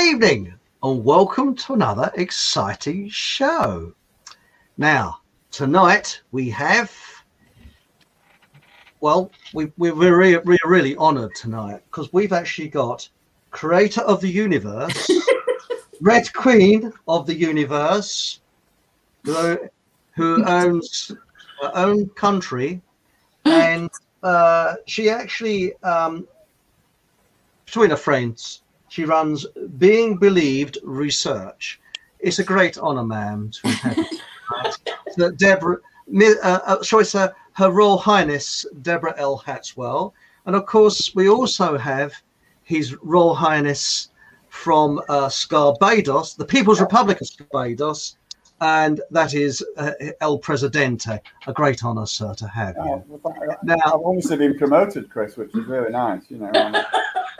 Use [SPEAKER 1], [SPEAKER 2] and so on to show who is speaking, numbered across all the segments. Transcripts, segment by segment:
[SPEAKER 1] Evening, and welcome to another exciting show. Now, tonight we have, well, we, we're really, we're really honored tonight because we've actually got creator of the universe, Red Queen of the universe, who, who owns her own country, and uh, she actually, um, between her friends, she runs Being Believed Research. It's a great honour, ma'am, to have. So Deborah, uh, uh, I say, Her Royal Highness Deborah L. Hatswell. And of course, we also have His Royal Highness from uh, Scarbados, the People's Republic of Scarbados, and that is uh, El Presidente. A great honour, sir, to have you.
[SPEAKER 2] Now, I've obviously been promoted, Chris, which is really nice. You know,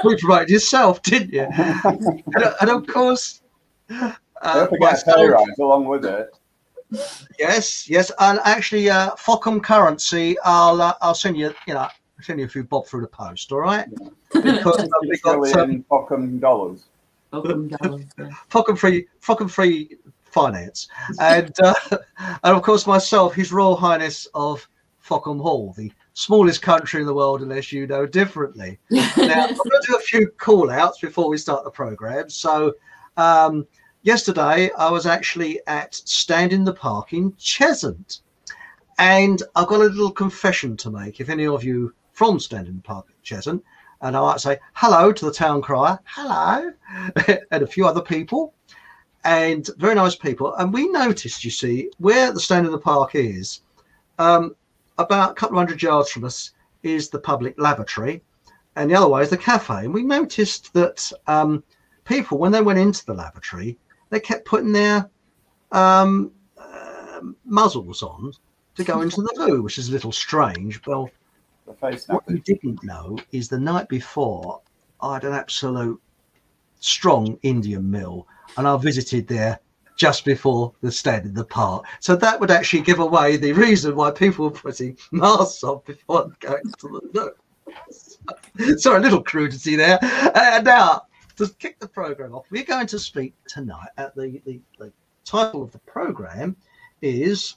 [SPEAKER 2] I'm-
[SPEAKER 1] You promoted yourself, didn't you? and, and of course, uh,
[SPEAKER 2] don't forget a pay along with it.
[SPEAKER 1] Yes, yes, and actually, uh, Fockham currency. I'll uh, I'll send you, you know, I'll send you a few bob through the post. All right. Because, uh, we got, um,
[SPEAKER 2] Trillion Fockham dollars.
[SPEAKER 1] Fockham free, Fockham free finance, and uh, and of course myself, His Royal Highness of Fockham Hall, the smallest country in the world, unless you know differently. now, I'm going to do a few call outs before we start the program. So, um, yesterday I was actually at Stand in the Park in Cheshunt, and I've got a little confession to make. If any of you from Stand in the Park at Cheshunt, and I might say hello to the town crier, hello, and a few other people, and very nice people. And we noticed, you see, where the Stand in the Park is, um, about a couple of hundred yards from us is the public lavatory, and the other way is the cafe. And we noticed that um, people, when they went into the lavatory, they kept putting their um, uh, muzzles on to go into the loo, which is a little strange. Well, what you didn't know is the night before, I had an absolute strong Indian meal, and I visited there just before the stand in the park. So that would actually give away the reason why people were putting masks on before going to the loo. Sorry, a little crudity there. Uh, now, to kick the program off, we're going to speak tonight at the, the, the title of the program is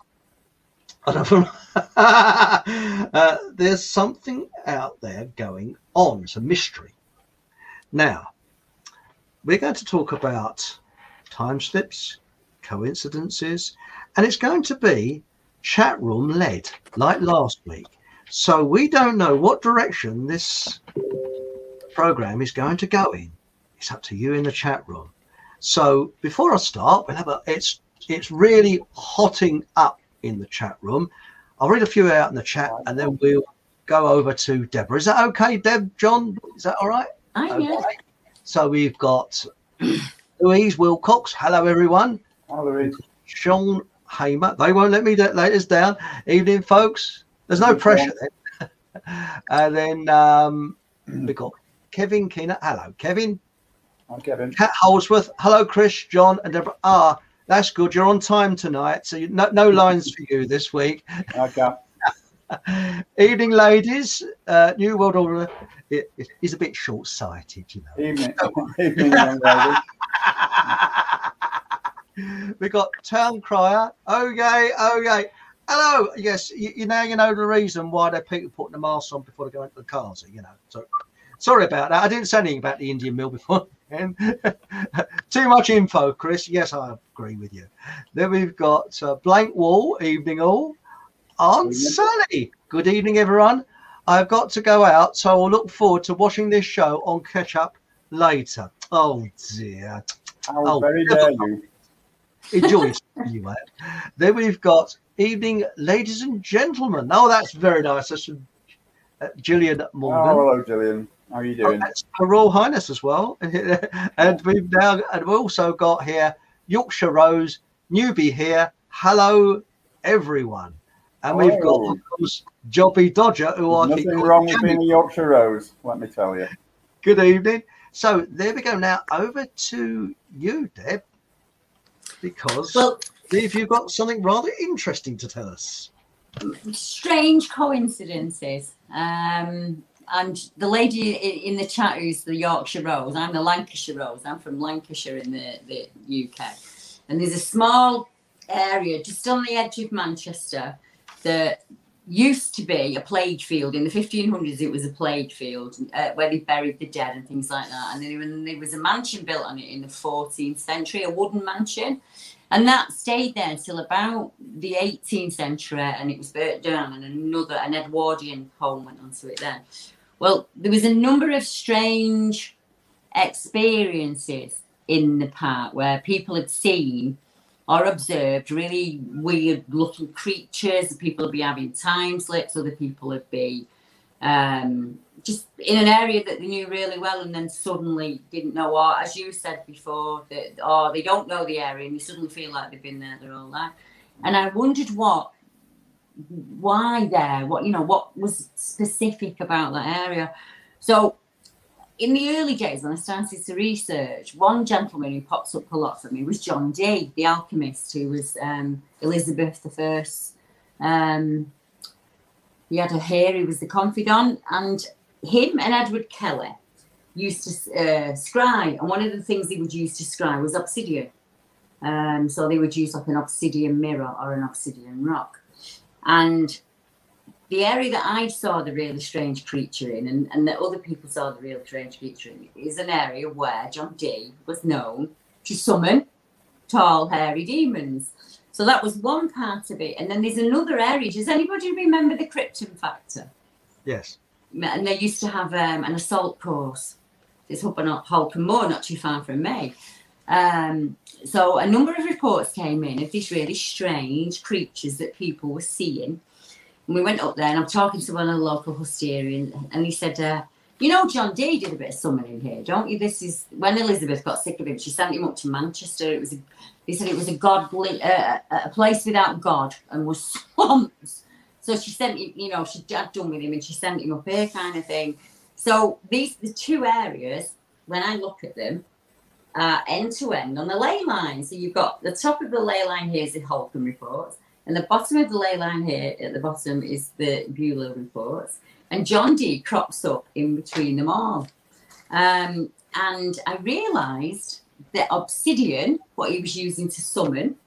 [SPEAKER 1] I don't know. uh, there's something out there going on. It's a mystery. Now, we're going to talk about time slips, coincidences, and it's going to be chat room led, like last week. So we don't know what direction this program is going to go in. It's up to you in the chat room. So before I start, we'll have a, it's it's really hotting up in the chat room. I'll read a few out in the chat and then we'll go over to Deborah. Is that okay, Deb? John, is that all right?
[SPEAKER 3] Ah, I yeah.
[SPEAKER 1] Okay. So we've got Louise Wilcox. Hello, everyone. John Hamer. They won't let me let us down. Evening, folks. There's no pressure then. and then um, we've got Kevin Keener. Hello, Kevin.
[SPEAKER 2] Hi, Kevin.
[SPEAKER 1] Kat Holsworth. Hello, Chris, John, and Deborah. Ah, That's good. You're on time tonight, so you, no, no lines for you this week.
[SPEAKER 2] Okay.
[SPEAKER 1] Evening, ladies. Uh, New World Order it, it is a bit short-sighted, you know.
[SPEAKER 2] Evening, evening, young lady.
[SPEAKER 1] we got Town Crier. Okay, okay. Hello. Yes, you, you now you know the reason why they're people putting the masks on before they go into the cars. You know. So sorry about that. I didn't say anything about the Indian mill before. Too much info, Chris. Yes, I agree with you. Then we've got uh, Blank Wall. Evening all. Aunt Sally. Good evening, everyone. I've got to go out, so I'll look forward to watching this show on catch up later. Oh dear.
[SPEAKER 2] How
[SPEAKER 1] Oh,
[SPEAKER 2] very dare you?
[SPEAKER 1] Enjoy mate. Then we've got evening, ladies and gentlemen. Oh, that's very nice. That's from uh, Gillian
[SPEAKER 2] Oh,
[SPEAKER 1] Morgan.
[SPEAKER 2] hello, Gillian. How are you
[SPEAKER 1] Oh,
[SPEAKER 2] doing?
[SPEAKER 1] that's Her Royal Highness as well. and we've now and we've also got here Yorkshire Rose, newbie here. Hello, everyone. And we've got,
[SPEAKER 2] Oh.
[SPEAKER 1] of course, Jobby Dodger, who I think
[SPEAKER 2] Nothing wrong with being a Yorkshire Rose, let me tell you.
[SPEAKER 1] Good evening. So there we go. Now over to you, Deb, because
[SPEAKER 3] Well-
[SPEAKER 1] Steve, you've got something rather interesting to tell us.
[SPEAKER 3] strange coincidences. Um, and the lady in the chat who's the Yorkshire Rose, I'm the Lancashire Rose. I'm from Lancashire in the, the UK. And there's a small area just on the edge of Manchester that used to be a plague field. In the 1500s, it was a plague field uh, where they buried the dead and things like that. And then there was a mansion built on it in the 14th century, a wooden mansion. And that stayed there until about the 18th century and it was burnt down and another, an Edwardian home went onto it then. Well, there was a number of strange experiences in the park where people had seen or observed really weird looking creatures. People would be having time slips, other people would be um, just in an area that they knew really well and then suddenly didn't know or as you said before that or they don't know the area and they suddenly feel like they've been there their whole life and i wondered what why there what you know what was specific about that area so in the early days when i started to research one gentleman who pops up a lot for me was john dee the alchemist who was um, elizabeth the first um, he had a hair, he was the confidant, and him and Edward Kelly used to uh, scry, and one of the things they would use to scry was obsidian. Um, so they would use like an obsidian mirror or an obsidian rock. And the area that I saw the really strange creature in, and, and that other people saw the real strange creature in, is an area where John Dee was known to summon tall, hairy demons. So that was one part of it. And then there's another area. Does anybody remember the Krypton Factor?
[SPEAKER 1] Yes.
[SPEAKER 3] and they used to have um, an assault course. It's up on Holcombe Moor, not too far from me. Um, so a number of reports came in of these really strange creatures that people were seeing. And we went up there, and I'm talking to one of the local husterians, and he said, uh, "You know, John Dee did a bit of summoning here, don't you? This is when Elizabeth got sick of him. She sent him up to Manchester. It was, a, they said, it was a godly, uh, a place without God, and was swamps." So she sent him, you know, she had done with him and she sent him up here kind of thing. So these the two areas, when I look at them, are end to end on the ley line. So you've got the top of the ley line here is the Holcombe reports, and the bottom of the ley line here at the bottom is the Bueller reports. And John Dee crops up in between them all. Um, and I realised that obsidian, what he was using to summon,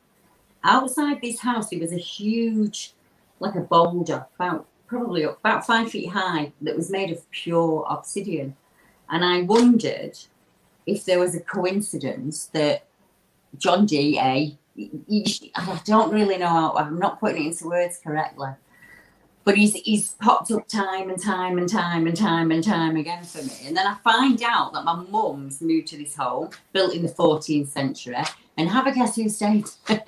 [SPEAKER 3] outside this house there was a huge like a boulder about probably about five feet high that was made of pure obsidian and i wondered if there was a coincidence that john dee a i don't really know how i'm not putting it into words correctly but he's he's popped up time and time and time and time and time again for me and then i find out that my mum's moved to this home built in the 14th century and have a guess who stayed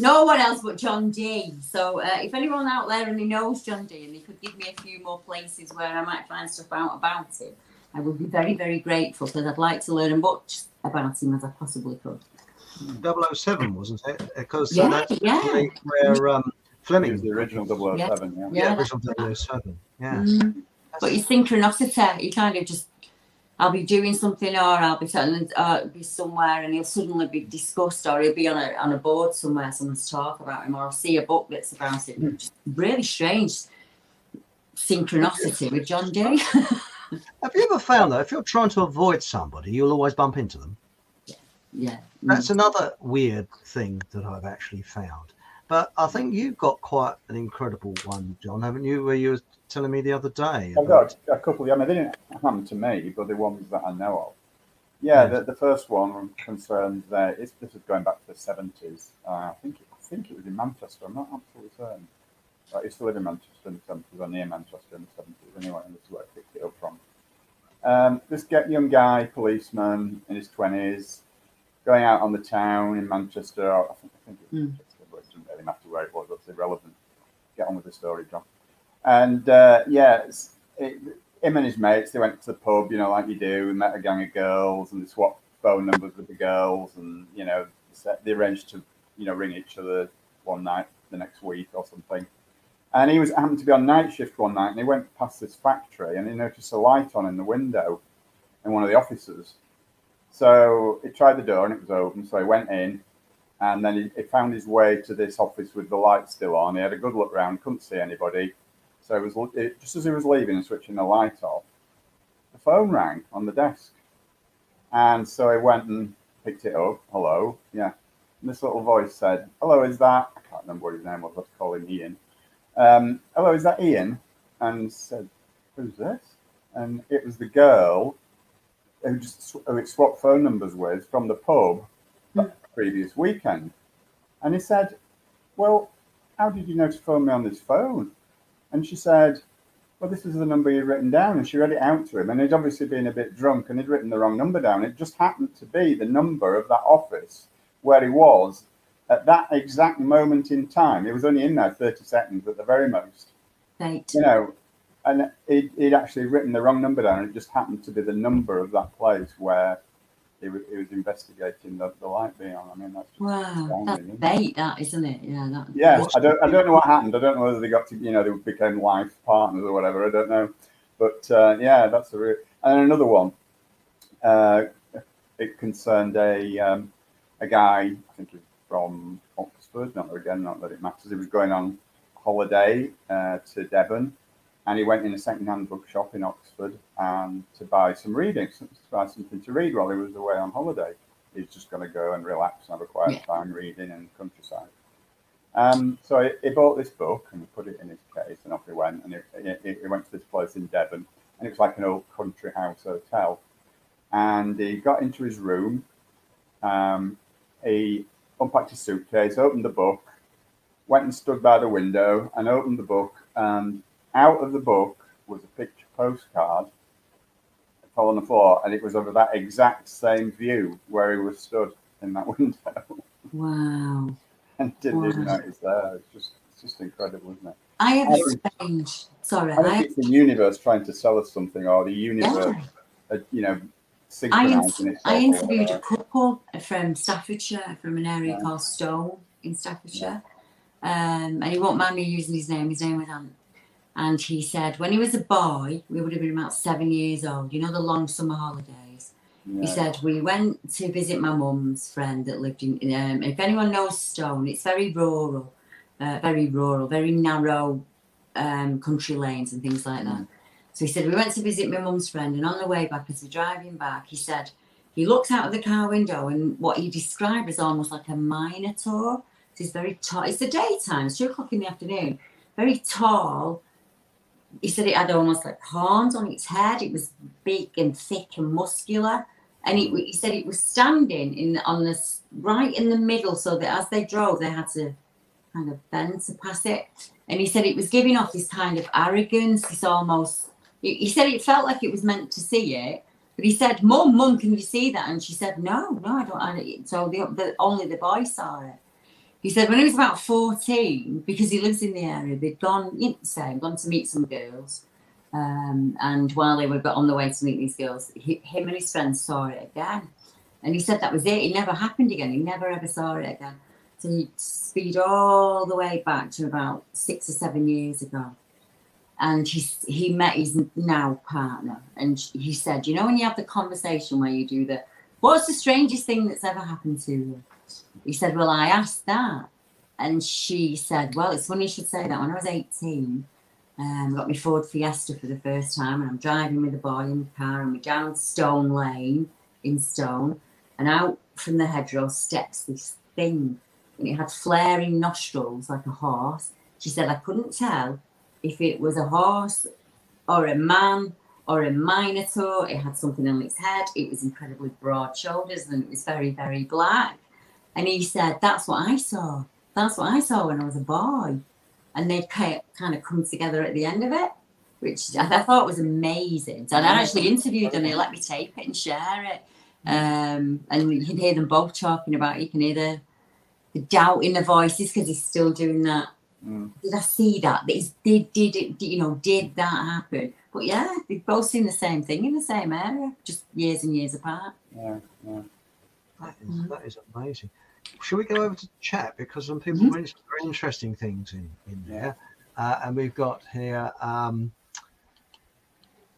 [SPEAKER 3] no one else but John Dee. So uh, if anyone out there only knows John Dee and they could give me a few more places where I might find stuff out about him, I would be very, very grateful because I'd like to learn as much about him as I possibly could.
[SPEAKER 1] 007, wasn't it? Because
[SPEAKER 3] Yeah,
[SPEAKER 1] uh, that's
[SPEAKER 3] yeah.
[SPEAKER 1] actually where um, Fleming.
[SPEAKER 2] Was the original 007, yeah.
[SPEAKER 1] Yeah,
[SPEAKER 3] Yeah,
[SPEAKER 1] original 007. Yeah.
[SPEAKER 3] Mm. But his synchronicity, he kind of just I'll be doing something, or I'll be telling, or be somewhere, and he'll suddenly be discussed, or he'll be on a on a board somewhere, someone's talk about him, or I'll see a book that's about it. Just really strange synchronicity with John Dee.
[SPEAKER 1] Have you ever found that if you're trying to avoid somebody, you'll always bump into them?
[SPEAKER 3] Yeah.
[SPEAKER 1] That's another weird thing that I've actually found. But I think you've got quite an incredible one, John, haven't you? Where you were telling me the other day.
[SPEAKER 2] I've got a couple. I mean, they didn't happen to me, but the ones that I know of. Yeah, the, the first one concerns there. It's, this is going back to the seventies. Uh, I think it, I think it was in Manchester. I'm not absolutely certain. But I used to live in Manchester in the seventies, or near Manchester in the seventies. Anyway, and this is where I picked it up from. Um, this get young guy, policeman in his twenties, going out on the town in Manchester. I think, I think it was Manchester, but it doesn't really matter where it was. That's irrelevant. Get on with the story, John. And uh, yeah, it's- it, him and his mates, they went to the pub, you know, like you do, and met a gang of girls, and they swapped phone numbers with the girls, and you know, set- they arranged to, you know, ring each other one night the next week or something. And he was happened to be on night shift one night, and he went past this factory, and he noticed a light on in the window in one of the offices. So he tried the door, and it was open. So he went in, and then he, he found his way to this office with the light still on. He had a good look round, couldn't see anybody. So it was it, just as he was leaving and switching the light off, the phone rang on the desk, and so he went and picked it up. Hello, yeah. And this little voice said, "Hello, is that?" I can't remember what his name was. Let's call him Ian. Um, Hello, is that Ian? And said, "Who's this?" And it was the girl who just who it swapped phone numbers with from the pub hmm. the previous weekend. And he said, Well, how did you know to phone me on this phone? And she said, Well, this is the number you'd written down. And she read it out to him. And he'd obviously been a bit drunk and he'd written the wrong number down. It just happened to be the number of that office where he was at that exact moment in time. He was only in there 30 seconds at the very most.
[SPEAKER 3] Fate.
[SPEAKER 2] You know, and he'd, he'd actually written the wrong number down. and It just happened to be the number of that place where he, wa- he was investigating the, the light being on. I mean, that's just
[SPEAKER 3] Wow, that's bait, that isn't it? Yeah, that.
[SPEAKER 2] Yeah, I don't, I don't know what happened. I don't know whether they got to, you know, they became life partners or whatever. I don't know, but uh, yeah, that's a real. And another one. Uh, it concerned a um, a guy. I think he's from Oxford. Not again, not that it matters. He was going on holiday uh, to Devon, and he went in a second-hand bookshop in Oxford um, to buy some reading, to buy something to read while he was away on holiday. He's just going to go and relax and have a quiet
[SPEAKER 3] Yeah.
[SPEAKER 2] time reading in the countryside. Um, so he, he bought this book and he put it in his case, and off he went. And he, he, he went to this place in Devon, and it was like an old country house hotel. And he got into his room. Um, he unpacked his suitcase, opened the book, went and stood by the window, and opened the book. And out of the book was a picture postcard fell on the floor, and it was of that exact same view where he was stood in that window.
[SPEAKER 3] Wow.
[SPEAKER 2] and didn't even notice there. It's just, it's just incredible, isn't it?
[SPEAKER 3] I have
[SPEAKER 2] I
[SPEAKER 3] a
[SPEAKER 2] think-
[SPEAKER 3] strange. Sorry,
[SPEAKER 2] I think
[SPEAKER 3] I,
[SPEAKER 2] it's the universe trying to sell us something, or the universe,
[SPEAKER 3] yeah.
[SPEAKER 2] uh, you know,
[SPEAKER 3] I, in- I interviewed a couple from Staffordshire, from an area
[SPEAKER 2] Yeah.
[SPEAKER 3] called Stone in Staffordshire. Um, and he won't mind me using his name. His name was Ant. And he said when he was a boy, we would have been about seven years old. You know the long summer holidays. He said we went to visit my mum's friend that lived in. Um, if anyone knows Stone, it's very rural, uh, very rural, very narrow um, country lanes and things like that. So he said we went to visit my mum's friend, and on the way back, as we're driving back, he said he looked out of the car window and what he described as almost like a minotaur. It's very tall. It's the daytime. It's two o'clock in the afternoon. Very tall. He said it had almost like horns on its head. It was big and thick and muscular. And he, he said it was standing in on this right in the middle, so that as they drove, they had to kind of bend to pass it. And he said it was giving off this kind of arrogance, this almost. He, said it felt like it was meant to see it, but he said, "Mum, mum, can you see that?" And she said, "No, no, I don't." So the, the only the boy saw it. He said when he was about 14, because he lives in the area, they'd gone, you know, same, gone to meet some girls. Um, and while they were on the way to meet these girls, he, him and his friends saw it again. And he said that was it. It never happened again. He never ever saw it again. So he'd speed all the way back to about six or seven years ago. and he he met his now partner, and he said, you know, when you have the conversation where you do the, what's the strangest thing that's ever happened to you? He said, well, I asked that, and she said, well, it's funny you should say that. When I was eighteen, um, got my Ford Fiesta for the first time, and I'm driving with a boy in the car, and we're down Stone Lane in Stone, and out from the hedgerow steps this thing, and it had flaring nostrils like a horse. She said, I couldn't tell if it was a horse or a man or a minotaur. It had something on its head. It was incredibly broad shoulders and it was very, very black. And he said, That's what I saw. That's what I saw when I was a boy. And they'd kind of come together at the end of it, which I thought was amazing. And I actually interviewed them. They let me tape it and share it. Um, and you can hear them both talking about it. You can hear the, the doubt in the voices because he's still doing that
[SPEAKER 2] Mm.
[SPEAKER 3] did I see that? did did it? Did, you know? Did that happen? But yeah, they've both seen the same thing in the same area, just years and years apart.
[SPEAKER 2] Yeah, yeah.
[SPEAKER 1] That is, that is amazing. Shall we go over to chat because some people mm-hmm. mentioned very interesting things in in there, uh, and we've got here um,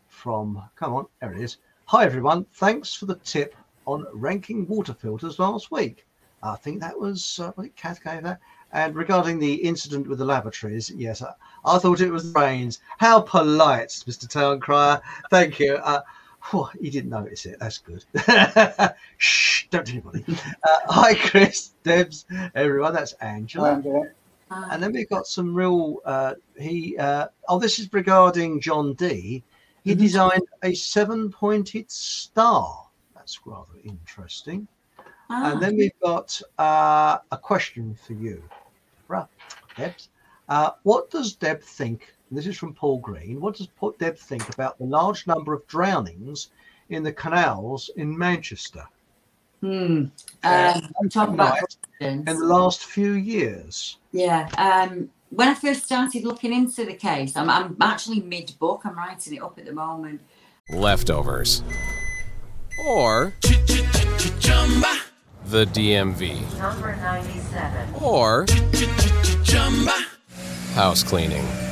[SPEAKER 1] from come on, there it is. Hi everyone, thanks for the tip on ranking water filters last week. I think that was uh, what Kath gave that. And regarding the incident with the lavatories, yes, I, I thought it was rains. How polite, Mr. Town Crier. Thank you. Uh, oh, he didn't notice it. That's good. Shh, don't tell anybody. Uh, hi, Chris, Debs, everyone. That's Angela.
[SPEAKER 2] Angela.
[SPEAKER 1] And then we've got some real. Uh, he. Uh, oh, this is regarding John Dee. He mm-hmm. designed a seven-pointed star. That's rather interesting. Ah. And then we've got uh, a question for you. Right, Deb. Uh, what does Deb think? This is from Paul Green. What does Port Deb think about the large number of drownings in the canals in Manchester?
[SPEAKER 3] Hmm. Um, I'm talking about
[SPEAKER 1] in the last few years.
[SPEAKER 3] Yeah. Um, when I first started looking into the case, I'm, I'm actually mid book. I'm writing it up at the moment.
[SPEAKER 4] Leftovers. Or the DMV.
[SPEAKER 5] Number 97.
[SPEAKER 4] Or house cleaning.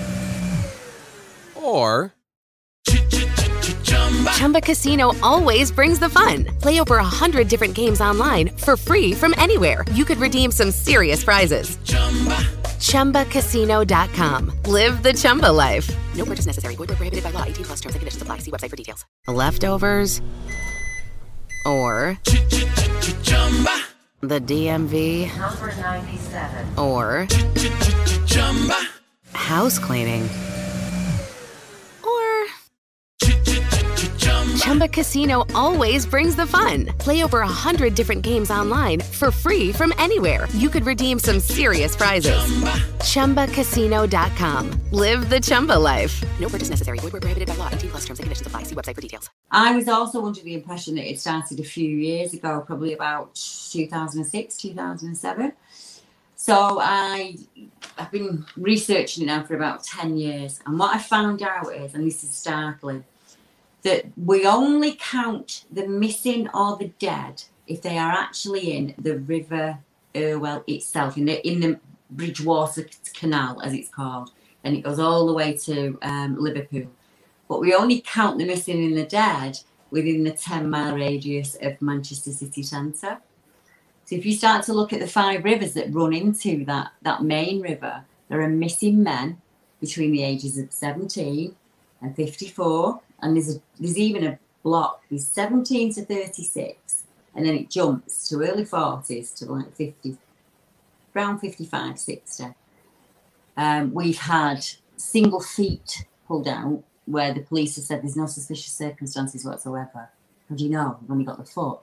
[SPEAKER 4] Or
[SPEAKER 6] Chumba Casino always brings the fun. Play over a hundred different games online for free from anywhere. You could redeem some serious prizes. ChumbaCasino.com. Live the Chumba life. No purchase necessary. Void prohibited by law. 18 plus terms and conditions apply. See website for details. Leftovers or Chumba. the DMV
[SPEAKER 5] Number 97.
[SPEAKER 6] or house cleaning Chumba Casino always brings the fun. Play over a hundred different games online for free from anywhere. You could redeem some serious prizes. Chumba. ChumbaCasino.com. Live the Chumba life. No purchase necessary. Void where prohibited by law. 18 plus terms and conditions apply. See website for details.
[SPEAKER 3] I was also under the impression that it started a few years ago, probably about 2006, 2007. So I, I've been researching it now for about 10 years. And what I found out is, and this is startling, that we only count the missing or the dead if they are actually in the River Irwell itself, in the in the Bridgewater Canal, as it's called, and it goes all the way to um, Liverpool. But we only count the missing and the dead within the 10 mile radius of Manchester city centre. So if you start to look at the five rivers that run into that, that main river, there are missing men between the ages of 17 and 54 and there's a, there's even a block. There's 17 to 36, and then it jumps to early 40s to like 50, around 55, 60. Um, we've had single feet pulled out where the police have said there's no suspicious circumstances whatsoever. How do you know? You've only got the foot.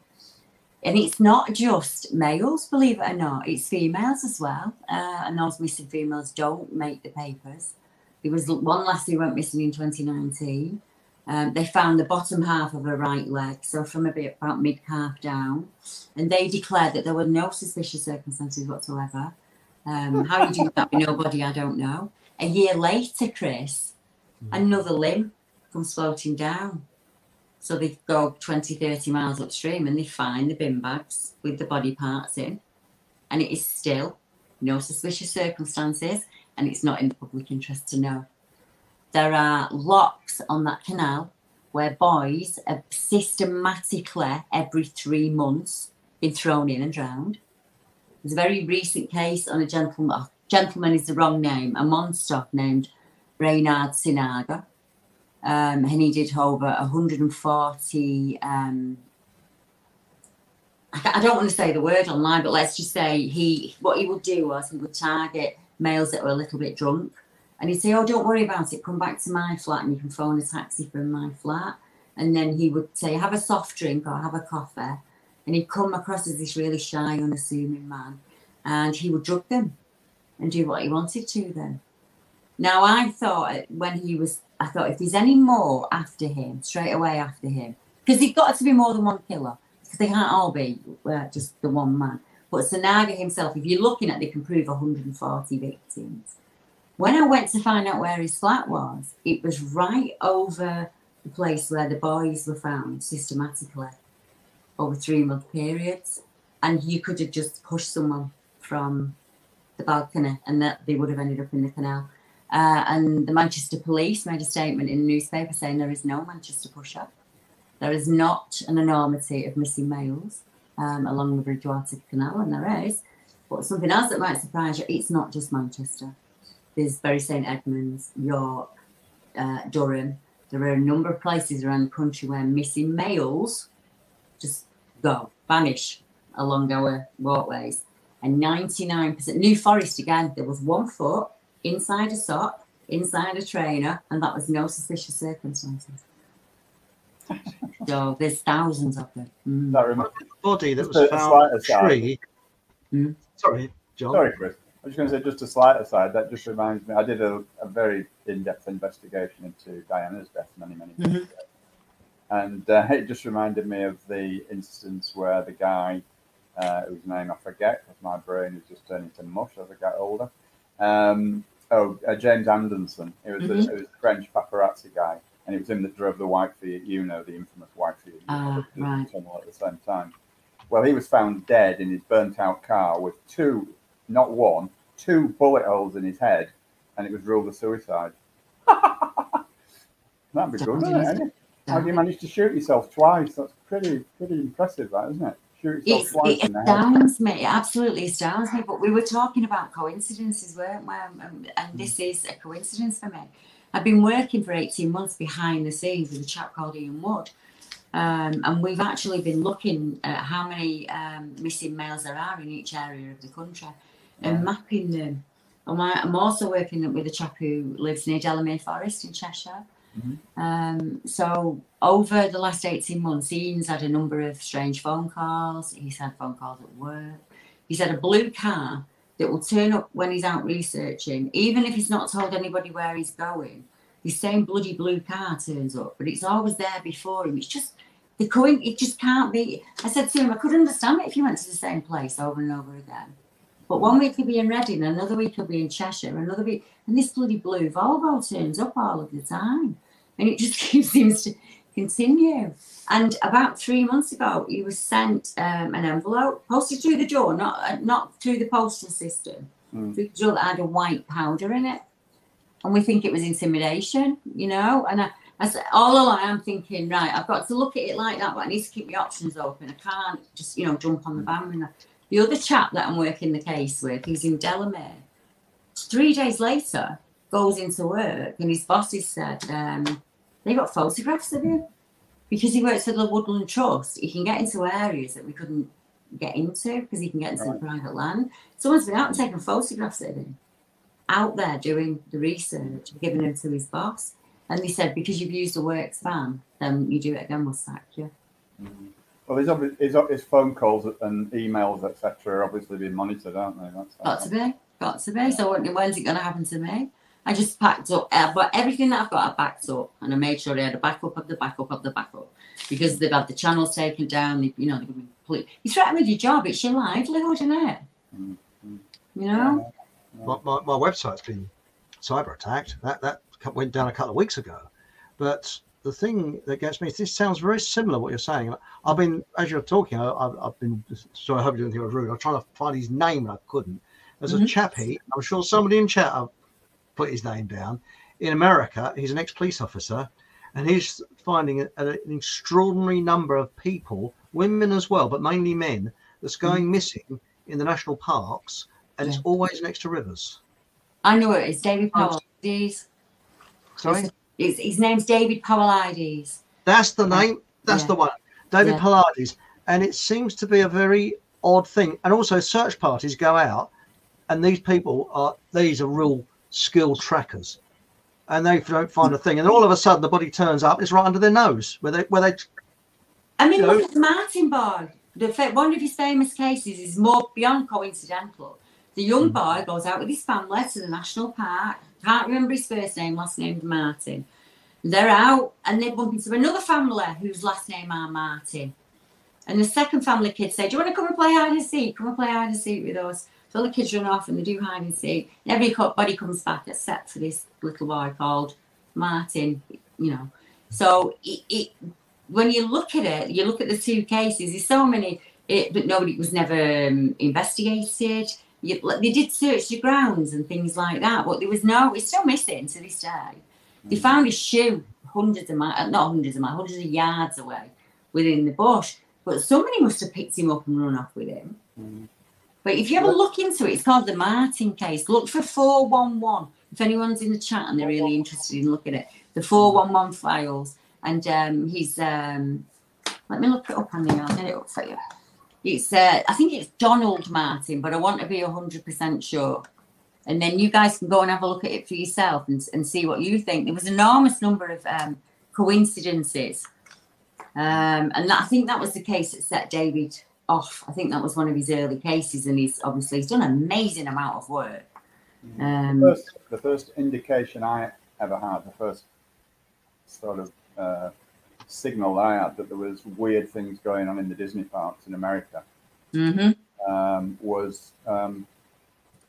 [SPEAKER 3] And it's not just males, believe it or not, it's females as well. Uh, and those missing females don't make the papers. There was one lassie who went missing in 2019. Um, they found the bottom half of her right leg, so from a bit about mid calf down, and they declared that there were no suspicious circumstances whatsoever. Um, how you do that with nobody, I don't know. A year later, Chris, another limb comes floating down. So they go 20, 30 miles upstream and they find the bin bags with the body parts in. And it is still no suspicious circumstances and it's not in the public interest to know. There are locks on that canal where boys have systematically every three months been thrown in and drowned. There's a very recent case on a gentleman, oh, gentleman is the wrong name, a monster named Reynhard Sinaga. Um, and he did over 140 um, I don't want to say the word online, but let's just say he what he would do was he would target males that were a little bit drunk, and he'd say, "Oh, don't worry about it. Come back to my flat, and you can phone a taxi from my flat." And then he would say, "Have a soft drink or have a coffee," and he'd come across as this really shy, unassuming man, and he would drug them and do what he wanted to them. Now I thought when he was, I thought if there's any more after him, straight away after him, because he's got to be more than one killer because they can't all be uh, just the one man. But Sinaga himself, if you're looking at, they can prove 140 victims. When I went to find out where his flat was, it was right over the place where the boys were found systematically over three month periods. And you could have just pushed someone from the balcony and that they would have ended up in the canal. Uh, and the Manchester police made a statement in the newspaper saying there is no Manchester Pusher. There is not an enormity of missing males um, along the Bridgewater Canal, and there is. But something else that might surprise you, it's not just Manchester. There's Bury St Edmunds, York, uh, Durham. There are a number of places around the country where missing males just go, vanish along our walkways. And 99%, New Forest again, there was one foot inside a sock, inside a trainer, and that was no suspicious circumstances. so there's thousands of them. Mm.
[SPEAKER 2] That reminds
[SPEAKER 1] Body that was
[SPEAKER 2] a- a
[SPEAKER 1] found in a tree.
[SPEAKER 3] Hmm?
[SPEAKER 1] Sorry, John.
[SPEAKER 2] Sorry, Chris. I was going to say just a slight aside. That just reminds me. I did a, a very in-depth investigation into Diana's death many, many years
[SPEAKER 3] Mhm.
[SPEAKER 2] ago, and uh, it just reminded me of the instance where the guy, uh, whose name I forget because my brain is just turning to mush as I get older. Um, oh, uh, James Anderson. It was,
[SPEAKER 3] Mhm.
[SPEAKER 2] the, it was the French paparazzi guy, and it was him that drove the white Fiat Uno, the infamous white Fiat Uno,
[SPEAKER 3] Ah, right.
[SPEAKER 2] at the same time. Well, he was found dead in his burnt-out car with two, not one, two bullet holes in his head, and it was ruled a suicide. That'd be good, wouldn't it? How do you manage to shoot yourself twice? That's pretty, pretty impressive, that isn't it? Shoot yourself twice
[SPEAKER 3] it astounds me. It absolutely astounds me. But we were talking about coincidences, weren't we? Um, And this is a coincidence for me. I've been working for 18 months behind the scenes with a chap called Ian Wood. Um, and we've actually been looking at how many um, missing males there are in each area of the country and mapping them. And I- I'm also working with a chap who lives near Delamere Forest in Cheshire. Um, so over the last 18 months, Ian's had a number of strange phone calls. He's had phone calls at work. He's had a blue car that will turn up when he's out researching, even if he's not told anybody where he's going. The same bloody blue car turns up, but it's always there before him. It's just the coin. It just can't be. I said to him, I could understand it if you went to the same place over and over again. But one week he'll be in Reading, another week he'll be in Cheshire, another week, and this bloody blue Volvo turns up all of the time, and it just keeps seems to continue. And about three months ago, he was sent um, an envelope posted through the door, not uh, not through the postal system,
[SPEAKER 2] Mm.
[SPEAKER 3] through the door that had a white powder in it, and we think it was intimidation, you know. And I, I said, all along, I'm thinking, right, I've got to look at it like that, but I need to keep my options open. I can't just, you know, jump on the bandwagon. The other chap that I'm working the case with, he's in Delamere. Three days later, goes into work, and his bosses said um, they got photographs of him because he works for the Woodland Trust. He can get into areas that we couldn't get into because he can get into
[SPEAKER 2] Right.
[SPEAKER 3] private land. Someone's been out and taken photographs of him out there doing the research, giving them to his boss. And they said, because you've used a works van, then you do it again, we'll sack you.
[SPEAKER 2] Well, his, obvi- his, his phone calls and emails, etc., are obviously being monitored, aren't they? That's
[SPEAKER 3] Got to be, got to be. So when's it going to happen to me? I just packed up, but everything that I've got, I backed up, and I made sure I had a backup of the backup of the backup because they've had the channels taken down. They, you know, they've been complete. You threaten with your job; it's your livelihood, isn't it? Mm-hmm. You know.
[SPEAKER 1] My, my, my website's been cyber attacked. That that went down a couple of weeks ago. But the thing that gets me, is this sounds very similar what you're saying. I've been, as you're talking, I- I've, I've been, sorry, I hope you didn't think I was rude. I'm trying to find his name and I couldn't. There's a
[SPEAKER 3] Mhm.
[SPEAKER 1] chappie, I'm sure somebody in chat have put his name down. In America, he's an ex police officer and he's finding a- an extraordinary number of people, women as well, but mainly men, that's going missing in the national parks and it's always next to rivers.
[SPEAKER 3] I know it. It's David Powell IDs.
[SPEAKER 1] Sorry?
[SPEAKER 3] It's, his name's David IDs.
[SPEAKER 1] That's the name. That's
[SPEAKER 3] Yeah.
[SPEAKER 1] the one. David
[SPEAKER 3] Yeah.
[SPEAKER 1] Paulides. And it seems to be a very odd thing. And also, search parties go out, and these people are these are real skilled trackers, and they don't find a thing. And all of a sudden, the body turns up. It's right under their nose, where they where they.
[SPEAKER 3] I mean, look at Martin boy. The, one of his famous cases is more beyond coincidental. The young hmm. boy goes out with his family to the national park. Can't remember his first name, last name's Martin. They're out and they bump into another family whose last name are Martin. And the second family kid said, Do you want to come and play hide and seek? Come and play hide and seek with us. So the kids run off and they do hide and seek. And everybody comes back except for this little boy called Martin, you know. So it, it when you look at it, you look at the two cases. There's so many, it, but nobody was never um, investigated. You, they did search the grounds and things like that, but there was no. It's still missing to this day. They found his shoe hundreds of miles, not hundreds of miles, hundreds of yards away within the bush. But somebody must have picked him up and run off with him. But if you ever look into it, it's called the Martin case. Look for 411. If anyone's in the chat and they're really interested in looking at it, the 411 files. And um, he's, um, let me look it up on there, I'll get it up for you. It's, uh, I think it's Donald Martin, but I want to be 100% sure. And then you guys can go and have a look at it for yourself and, and see what you think. There was an enormous number of um, coincidences. Um, and that, I think that was the case that set David off. I think that was one of his early cases, and he's obviously he's done an amazing amount of work. Um,
[SPEAKER 2] the, first, the first indication I ever had, the first sort of uh, signal out that there was weird things going on in the Disney parks in America
[SPEAKER 3] mhm.
[SPEAKER 2] um, was um,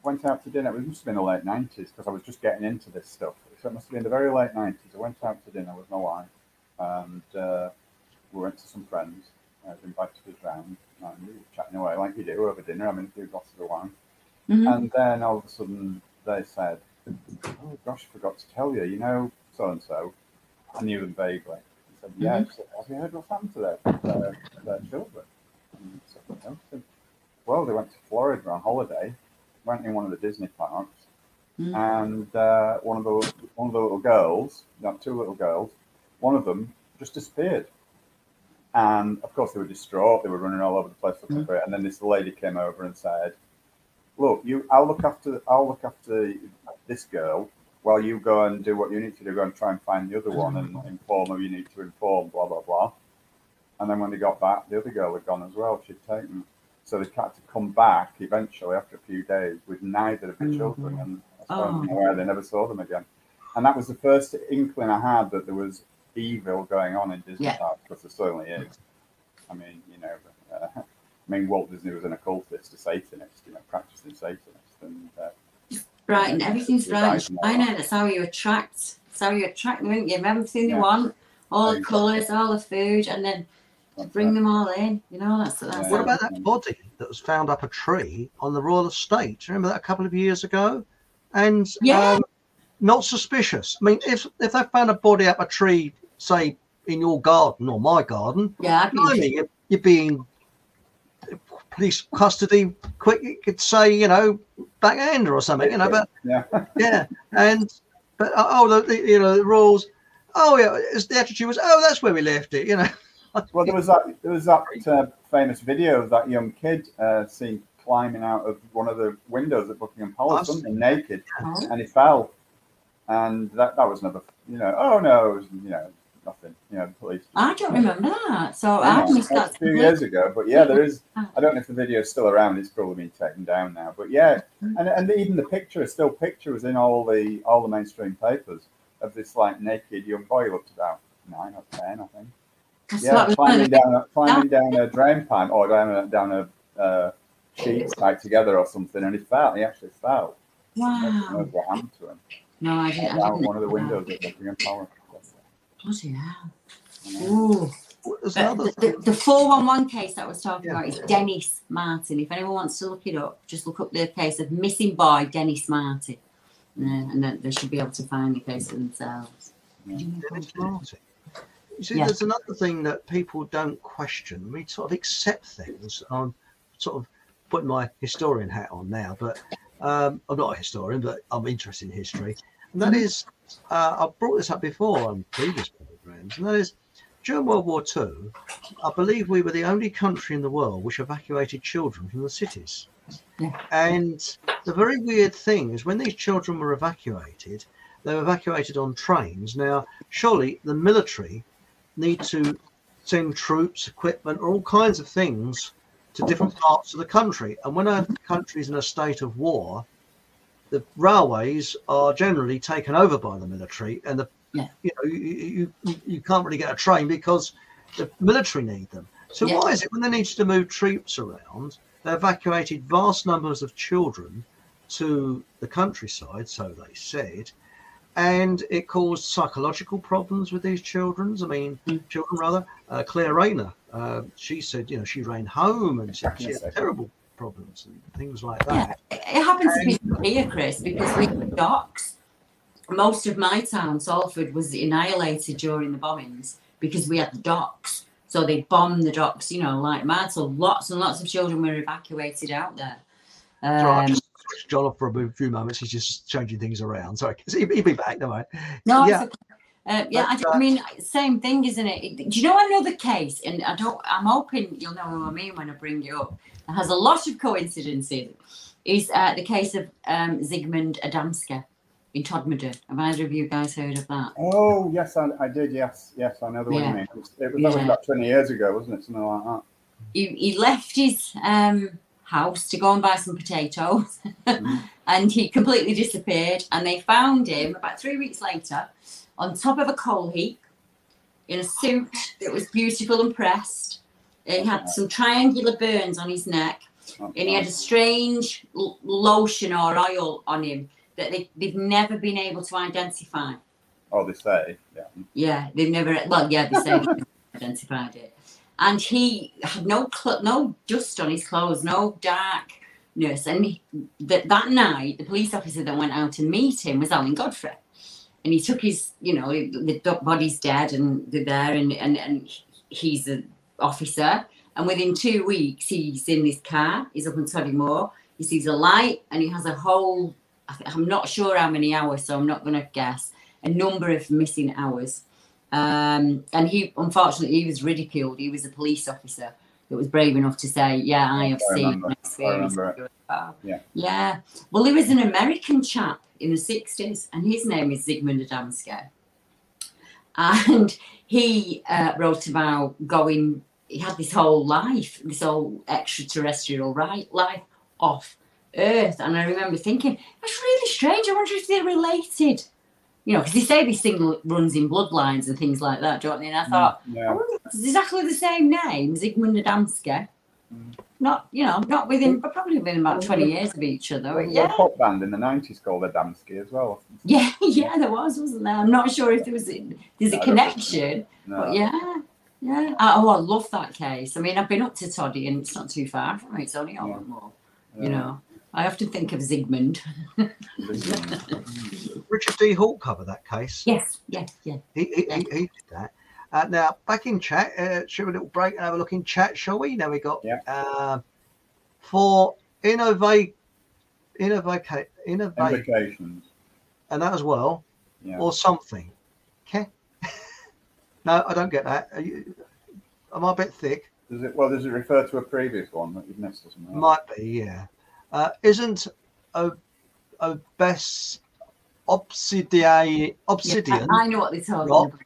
[SPEAKER 2] went out to dinner. It must have been the late nineties because I was just getting into this stuff. So it must have been the very late nineties. I went out to dinner with my wife, and uh, we went to some friends. I was invited to round, and we were chatting away like you do over dinner. I mean, a few glasses of wine,
[SPEAKER 3] Mhm.
[SPEAKER 2] and then all of a sudden they said, "Oh gosh, I forgot to tell you. You know, so and so." I knew them vaguely. Said, "Yeah."
[SPEAKER 3] Mhm.
[SPEAKER 2] Said, Have you heard what's happened to their their, their children? And said, well, they went to Florida on holiday, went in one of the Disney parks,
[SPEAKER 3] Mm.
[SPEAKER 2] and uh, one of the one of the little girls, no, two little girls, one of them just disappeared. And of course, they were distraught. They were running all over the place looking for it. And then this lady came over and said, "Look, you, I'll look after, I'll look after this girl while you go and do what you need to do. Go and try and find the other one and inform who you need to inform. Blah blah blah." And then when they got back, the other girl had gone as well. She'd taken. So they had to come back eventually after a few days with neither of the children, and as far as I'm
[SPEAKER 3] Oh.
[SPEAKER 2] aware, they never saw them again. And that was the first inkling I had that there was evil going on in Disney
[SPEAKER 3] Yeah.
[SPEAKER 2] parks, because there certainly is. I mean, you know, uh, I mean, Walt Disney was an occultist, a Satanist, you know, practicing Satanist, and uh,
[SPEAKER 3] Right, and everything's
[SPEAKER 2] You're
[SPEAKER 3] right.
[SPEAKER 2] right,
[SPEAKER 3] I know that's how you attract. That's how you attract them, isn't you? Everything
[SPEAKER 2] Yeah.
[SPEAKER 3] they want, all the
[SPEAKER 2] Exactly.
[SPEAKER 3] colours, all the food, and then
[SPEAKER 2] that's
[SPEAKER 3] bring
[SPEAKER 2] it.
[SPEAKER 3] them all in. You know, that's that's.
[SPEAKER 2] Yeah.
[SPEAKER 1] What about that body that was found up a tree on the Royal Estate? Do you remember that a couple of years ago? And
[SPEAKER 3] Yeah.
[SPEAKER 1] um, not suspicious. I mean, if if they found a body up a tree, say in your garden or my garden,
[SPEAKER 3] Yeah, I'd be
[SPEAKER 1] blimey, you're, you're being police custody quick. You could say, you know, backhander or something, you know. But
[SPEAKER 2] yeah,
[SPEAKER 1] yeah, and but uh, oh, the, the you know the rules. Oh yeah, it's, the attitude was, oh, that's where we left it, you know.
[SPEAKER 2] Well, there was that there was that uh, famous video of that young kid uh, seen climbing out of one of the windows at Buckingham Palace, something naked, and he fell, and that that was another, you know, oh no, you know, nothing. You know, the police.
[SPEAKER 3] I don't remember that. So
[SPEAKER 2] Yeah,
[SPEAKER 3] I missed that.
[SPEAKER 2] few years ago, but yeah, there is.
[SPEAKER 3] Ah.
[SPEAKER 2] I don't know if the video is still around. It's probably been taken down now. But yeah, and and even the picture is still picture was in all the all the mainstream papers of this like naked young boy. He looked about nine or ten, I think.
[SPEAKER 3] That's
[SPEAKER 2] yeah, climbing down a, climbing down a drain pipe or down a down a uh, sheet tied together or something, and he fell. He actually fell.
[SPEAKER 3] Wow.
[SPEAKER 2] what happened to him.
[SPEAKER 3] No, I didn't. I didn't
[SPEAKER 2] one of the windows at Buckingham Palace.
[SPEAKER 3] Bloody hell. Ooh.
[SPEAKER 1] Another
[SPEAKER 3] the, the, the 411 case that I was talking about is Dennis Martin. If anyone wants to look it up, just look up the case of missing boy Dennis Martin. Yeah, and then they should be able to find the case for themselves.
[SPEAKER 1] Dennis Martin. You see,
[SPEAKER 3] Yeah.
[SPEAKER 1] there's another thing that people don't question. We sort of accept things. I'm sort of putting my historian hat on now, but um, I'm not a historian, but I'm interested in history. And that is, uh, I've brought this up before on previous programs, and that is during World War II, I believe we were the only country in the world which evacuated children from the cities. And the very weird thing is when these children were evacuated, they were evacuated on trains. Now, surely the military need to send troops, equipment, all kinds of things to different parts of the country. And when a country is in a state of war, the railways are generally taken over by the military, and the
[SPEAKER 3] Yeah.
[SPEAKER 1] you know you, you you can't really get a train because the military need them. So
[SPEAKER 3] Yeah.
[SPEAKER 1] why is it when they needed to move troops around, they evacuated vast numbers of children to the countryside, so they said, and it caused psychological problems with these children. I mean,
[SPEAKER 3] Hmm.
[SPEAKER 1] children rather. Uh, Claire Rayner, uh, she said, you know, she ran home and she, she had terrible problems and things like that.
[SPEAKER 3] It happens to people here, Chris, because we have docks. Most of my town, Salford, was annihilated during the bombings because we had the docks. So they bombed the docks, you know, like mad. So lots and lots of children were evacuated out there.
[SPEAKER 1] So I
[SPEAKER 3] Um,
[SPEAKER 1] just switched John off for a few moments. He's just changing things around. Sorry, he, he'll be back, don't I?
[SPEAKER 3] No,
[SPEAKER 1] yeah.
[SPEAKER 3] okay. Uh, yeah, I, I
[SPEAKER 1] uh,
[SPEAKER 3] mean, same thing, isn't it? Do you know another case? And I don't. I'm hoping you'll know who I mean when I bring it up. It has a lot of coincidences. Is uh, the case of um, Zygmunt Adamski in Todmorden? Have either of you guys heard of that?
[SPEAKER 2] Oh yes, I, I did. Yes, yes, I know the one you mean. It was, it was
[SPEAKER 3] Yeah.
[SPEAKER 2] about twenty years ago, wasn't it? Something like that.
[SPEAKER 3] He, he left his um, house to go and buy some potatoes, and he completely disappeared. And they found him about three weeks later on top of a coal heap in a suit that was beautiful and pressed. He had some triangular burns on his neck, and he had a strange l- lotion or oil on him that they, they've never been able to identify.
[SPEAKER 2] Oh, they say. Yeah.
[SPEAKER 3] Yeah, they've never. Well, yeah, they say they've identified it. And he had no cl- no dust on his clothes, no darkness. And he, that that night, the police officer that went out to meet him was Alan Godfrey, and he took his, you know, the the body's dead, and they're there, and and and he's an officer. And within two weeks, he's in this car. He's up on Todmorden. He sees a light, and he has a whole. I'm not sure how many hours, so I'm not going to guess. A number of missing hours. Um, and he, unfortunately, he was ridiculed. He was a police officer that was brave enough to say, "Yeah, I have
[SPEAKER 2] I
[SPEAKER 3] seen
[SPEAKER 2] I remember Yeah.
[SPEAKER 3] Yeah. Well, he was an American chap in the 60s, and his name is Zygmunt Adamski. And he uh, wrote about going, he had this whole life, this whole extraterrestrial right, life off Earth. And I remember thinking, that's really strange. I wonder if they're related. You know, because they say this thing runs in bloodlines and things like that, don't they? And I mm, thought, I
[SPEAKER 2] Yeah.
[SPEAKER 3] wonder if it's exactly the same name, Zygmunt Adamski. Mm. Not, you know, not within, but probably within about 20 years of each other.
[SPEAKER 2] There was
[SPEAKER 3] yeah.
[SPEAKER 2] a pop band in the nineties called Adamski as well.
[SPEAKER 3] Yeah, yeah, there was, wasn't there? I'm not sure if there was a, there's a
[SPEAKER 2] No, I don't think so.
[SPEAKER 3] connection,
[SPEAKER 2] No.
[SPEAKER 3] but yeah, yeah. Oh, I love that case. I mean, I've been up to Toddy, and it's not too far from me. It's only over more. You know, I often think of Zygmunt.
[SPEAKER 1] Richard D. Hall covered that case.
[SPEAKER 3] yes, yes, yeah.
[SPEAKER 1] He, he, he, he did that. Uh, now, back in chat, uh, should we have a little break and have a look in chat, shall we? Now we got uh, for innovate, innovate, innovate,
[SPEAKER 2] Invocations.
[SPEAKER 1] and that as well,
[SPEAKER 2] Yeah.
[SPEAKER 1] or something. Okay. no, I don't get that. Are you, am I a bit thick?
[SPEAKER 2] Does it? Well, does it refer to a previous one that you've missed or something?
[SPEAKER 1] Might be, yeah. Uh, isn't a, a best obsidian obsidian
[SPEAKER 3] I, I know what they're talking
[SPEAKER 1] rock
[SPEAKER 3] about.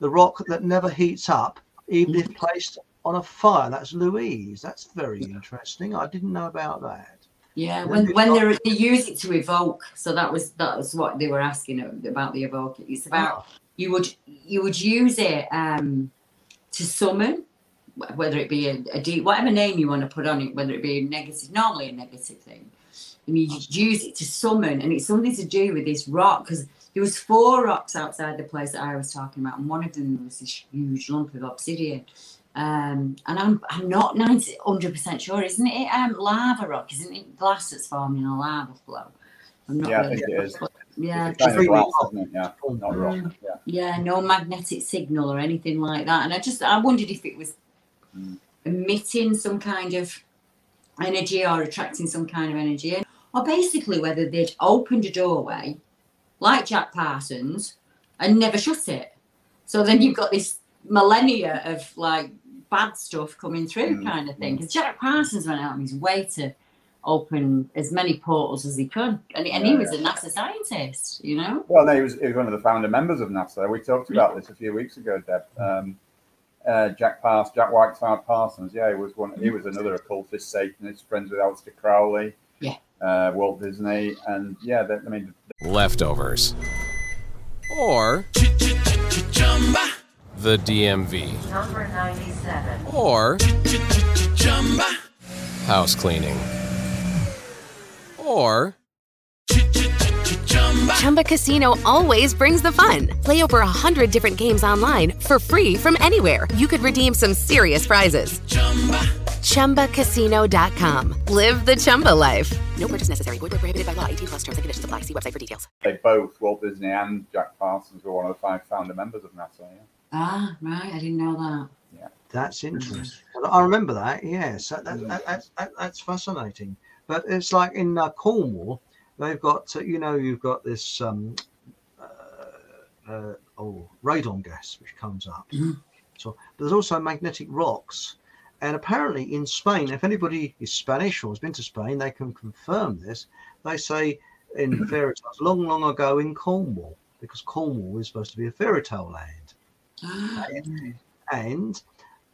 [SPEAKER 1] the rock that never heats up, even if placed on a fire. That's Louise. That's very interesting. I didn't know about that.
[SPEAKER 3] Yeah, when when
[SPEAKER 1] not-
[SPEAKER 3] they they use it to evoke, so that was that was what they were asking about the evoke. It's about you would you would use it um to summon, whether it be a, a deep whatever name you want to put on it, whether it be a negative, normally a negative thing, and you use it to summon, and it's something to do with this rock because there was four rocks outside the place that I was talking about, and one of them was this huge lump of obsidian. Um, and I'm I'm not 90 100% sure, isn't it? Um, lava rock, isn't it? Glass that's forming a lava flow. I'm not
[SPEAKER 2] Yeah, I think
[SPEAKER 3] sure,
[SPEAKER 2] is.
[SPEAKER 3] Yeah,
[SPEAKER 2] It's a kind of
[SPEAKER 1] Really
[SPEAKER 2] glass, isn't it? Yeah.
[SPEAKER 3] Mm.
[SPEAKER 2] Yeah.
[SPEAKER 3] yeah, no magnetic signal or anything like that. And I just I wondered if it was emitting some kind of energy or attracting some kind of energy, or basically whether they'd opened a doorway like Jack Parsons and never shut it. So then you've got this millennia of like bad stuff coming through,
[SPEAKER 2] Mm,
[SPEAKER 3] kind of thing. Because Jack Parsons went out of his way to open as many portals as he could, and, and he
[SPEAKER 2] Yeah,
[SPEAKER 3] was a NASA scientist, you know.
[SPEAKER 2] Well, no, he was, he was one of the founder members of NASA. We talked about this a few weeks ago, Deb. Um, uh, Jack Pars, Jack Whiteside Parsons. Yeah, he was one. He was another occultist, Satanist, friends with Aleister Crowley,
[SPEAKER 3] Yeah.
[SPEAKER 2] uh, Walt Disney, and yeah, they, I mean,
[SPEAKER 4] Leftovers. Or the DMV.
[SPEAKER 5] Number 97.
[SPEAKER 4] Or house cleaning. Or
[SPEAKER 6] Chumba Casino always brings the fun. Play over a hundred different games online for free from anywhere. You could redeem some serious prizes. Chumba. ChumbaCasino.com. Live the Chumba life. No purchase necessary. Void where prohibited by law. 18 plus terms and conditions apply. See website for details.
[SPEAKER 2] they both, Walt Disney and Jack Parsons, were one of the five founder members of NASA. Yeah.
[SPEAKER 3] Ah, right. I didn't know that.
[SPEAKER 1] Yeah, that's interesting. I remember that. Yes, that, that, that, that's that, that's fascinating. But it's like in uh, Cornwall, they've got uh, you know you've got this um, uh, uh, oh radon gas which comes up. So there's also magnetic rocks, and apparently in Spain, if anybody is Spanish or has been to Spain, they can confirm this. They say in fairy tales long, long ago in Cornwall, because Cornwall is supposed to be a fairy tale land.
[SPEAKER 3] Ah,
[SPEAKER 1] and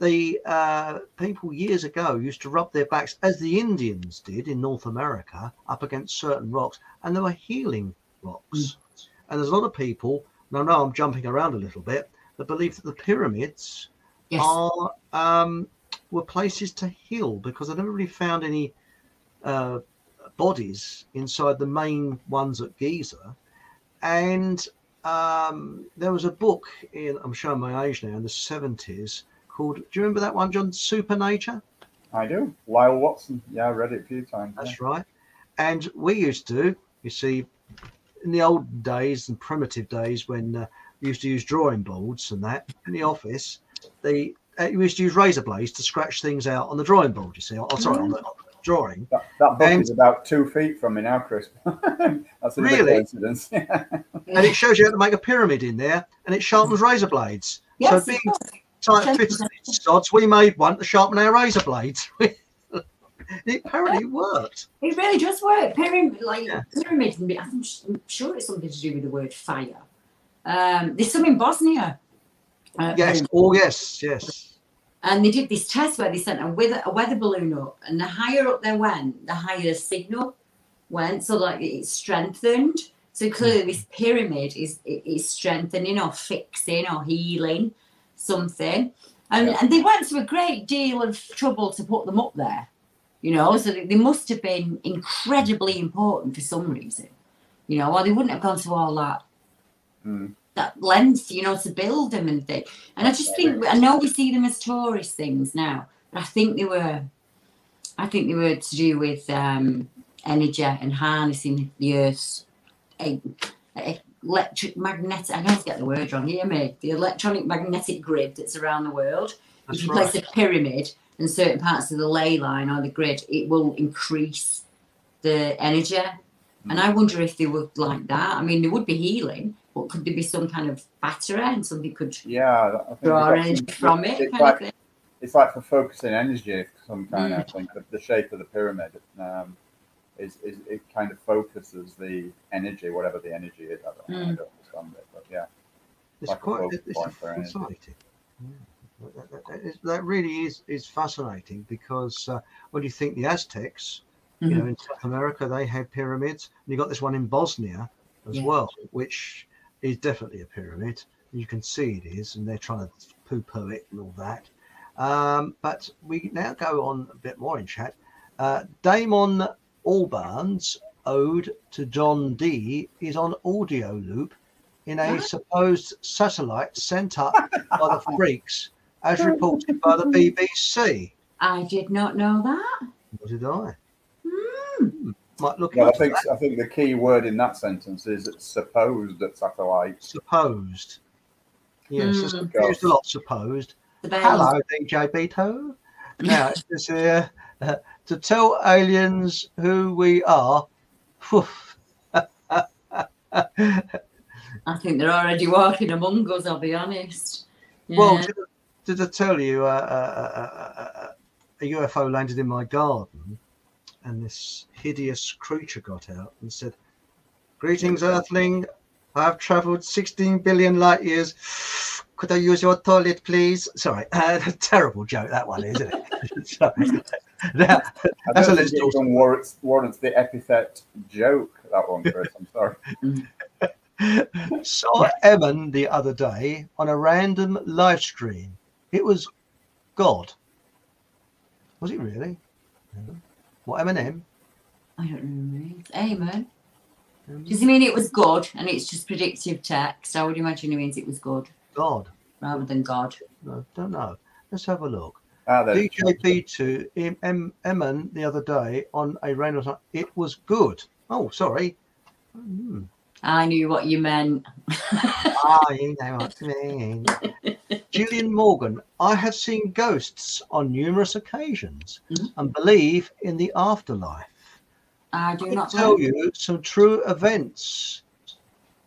[SPEAKER 1] the uh, people years ago used to rub their backs, as the Indians did in North America, up against certain rocks, and they were healing rocks. And there's a lot of people. Now, no, I'm jumping around a little bit. That believe that the pyramids
[SPEAKER 3] Yes.
[SPEAKER 1] are um, were places to heal because I never really found any uh, bodies inside the main ones at Giza, and um, there was a book in I'm showing my age now in the 70s called. Do you remember that one, John? Supernature.
[SPEAKER 2] I do. Lyall Watson. Yeah, I read it a few times. yeah.
[SPEAKER 1] That's right. And we used to, you see, in the old days and primitive days when uh, we used to use drawing boards and that in the office, they uh, we used to use razor blades to scratch things out on the drawing board. You see, oh, sorry, on the, on the drawing.
[SPEAKER 2] That, that book
[SPEAKER 1] And-
[SPEAKER 2] is about two feet from me now, Chris. That's a
[SPEAKER 1] Really?
[SPEAKER 2] coincidence.
[SPEAKER 1] and it shows you how to make a pyramid in there, and it sharpens razor blades.
[SPEAKER 3] Yes,
[SPEAKER 1] so being tight
[SPEAKER 3] Shows
[SPEAKER 1] sods, we made one to sharpen our razor blades. it apparently worked.
[SPEAKER 3] It really does work. Pyramid, like pyramid, I'm sure it's something to do with the word fire. Um, there's some in Bosnia. uh,
[SPEAKER 1] Yes.
[SPEAKER 3] pyramid.
[SPEAKER 1] Oh, yes. Yes.
[SPEAKER 3] And they did this test where they sent a weather, a weather balloon up, and the higher up they went, the higher the signal went. So like it strengthened. So clearly, this pyramid is is strengthening or fixing or healing something. And and they went to a great deal of trouble to put them up there. You know, so they, must have been incredibly important for some reason. You know, or they wouldn't have gone to all that
[SPEAKER 2] Mm.
[SPEAKER 3] that length, you know, to build them and things. And I just think I know we see them as tourist things now, but I think they were, I think they were to do with um, energy and harnessing the Earth's eh, electric magnetic. I always get the word wrong. Hear me? The electronic magnetic grid that's around the world.
[SPEAKER 1] That's
[SPEAKER 3] if you
[SPEAKER 1] right.
[SPEAKER 3] place a pyramid in certain parts of the ley line or the grid, it will increase the energy. And I wonder if they were like that. I mean, they would be healing, but could there be some kind of battery and something could
[SPEAKER 2] Yeah, I think
[SPEAKER 3] draw energy from it?
[SPEAKER 2] It's
[SPEAKER 3] Kind
[SPEAKER 2] like,
[SPEAKER 3] of thing?
[SPEAKER 2] it's like for focusing energy of some kind.
[SPEAKER 3] Mm.
[SPEAKER 2] think the, the shape of the pyramid um, is, is it kind of focuses the energy, whatever the energy is. I don't, I
[SPEAKER 3] Mm.
[SPEAKER 2] don't understand it, but yeah.
[SPEAKER 1] It's
[SPEAKER 2] Like
[SPEAKER 1] quite
[SPEAKER 2] focal
[SPEAKER 1] it's
[SPEAKER 2] point for energy.
[SPEAKER 1] fascinating. Yeah. That, that- that is- that really is is fascinating because uh, when you think the Aztecs, you know,
[SPEAKER 3] Mhm.
[SPEAKER 1] in South America they had pyramids, and you got this one in Bosnia as
[SPEAKER 3] Yeah.
[SPEAKER 1] well, which is definitely a pyramid. You can see it is, and they're trying to poo-poo it and all that. Um, but we now go on a bit more in chat. Uh, Damon Albarn's ode to John Dee is on audio loop in a supposed satellite sent up by the freaks, as reported by the BBC.
[SPEAKER 3] I did not know that.
[SPEAKER 1] What did I? Hmm. Might look
[SPEAKER 2] Well, I think
[SPEAKER 1] that.
[SPEAKER 2] I think the key word in that sentence is it's supposed that satellite.
[SPEAKER 1] Supposed. Yes, it's
[SPEAKER 3] Hmm.
[SPEAKER 1] confused a lot. Supposed. Hello, DJ B2. Now it says here uh, to tell aliens who we are.
[SPEAKER 3] I think they're already walking among us. I'll be honest.
[SPEAKER 1] Well, did, did I tell you uh, uh, uh, uh, a UFO landed in my garden and this hideous creature got out and said, Greetings, Earthling. I have traveled 16 billion light years. Could I use your toilet, please? Sorry, uh, terrible joke that one, isn't it? Sorry. Now,
[SPEAKER 2] I
[SPEAKER 1] that's a
[SPEAKER 2] don't
[SPEAKER 1] list
[SPEAKER 2] think it even warrants, warrants the epithet joke. That one, Chris. I'm sorry.
[SPEAKER 1] saw Emin the other day on a random live stream. It was God. Was it really? What Eminem?
[SPEAKER 3] I don't know. It's Amen. Um, Does he mean it was God and it's just predictive text? I would imagine he means it was God.
[SPEAKER 1] God.
[SPEAKER 3] rather than God.
[SPEAKER 1] No, don't know. Let's have a look.
[SPEAKER 2] Ah, there it
[SPEAKER 1] DJ B2 em, em, Emin the other day on a random. time. It was good. Oh, sorry. Hmm.
[SPEAKER 3] I knew what you meant.
[SPEAKER 1] ah, you know what I mean. Gillian Morgan, I have seen ghosts on numerous occasions and believe in the afterlife.
[SPEAKER 3] I do
[SPEAKER 1] I
[SPEAKER 3] not
[SPEAKER 1] tell
[SPEAKER 3] know.
[SPEAKER 1] you some true events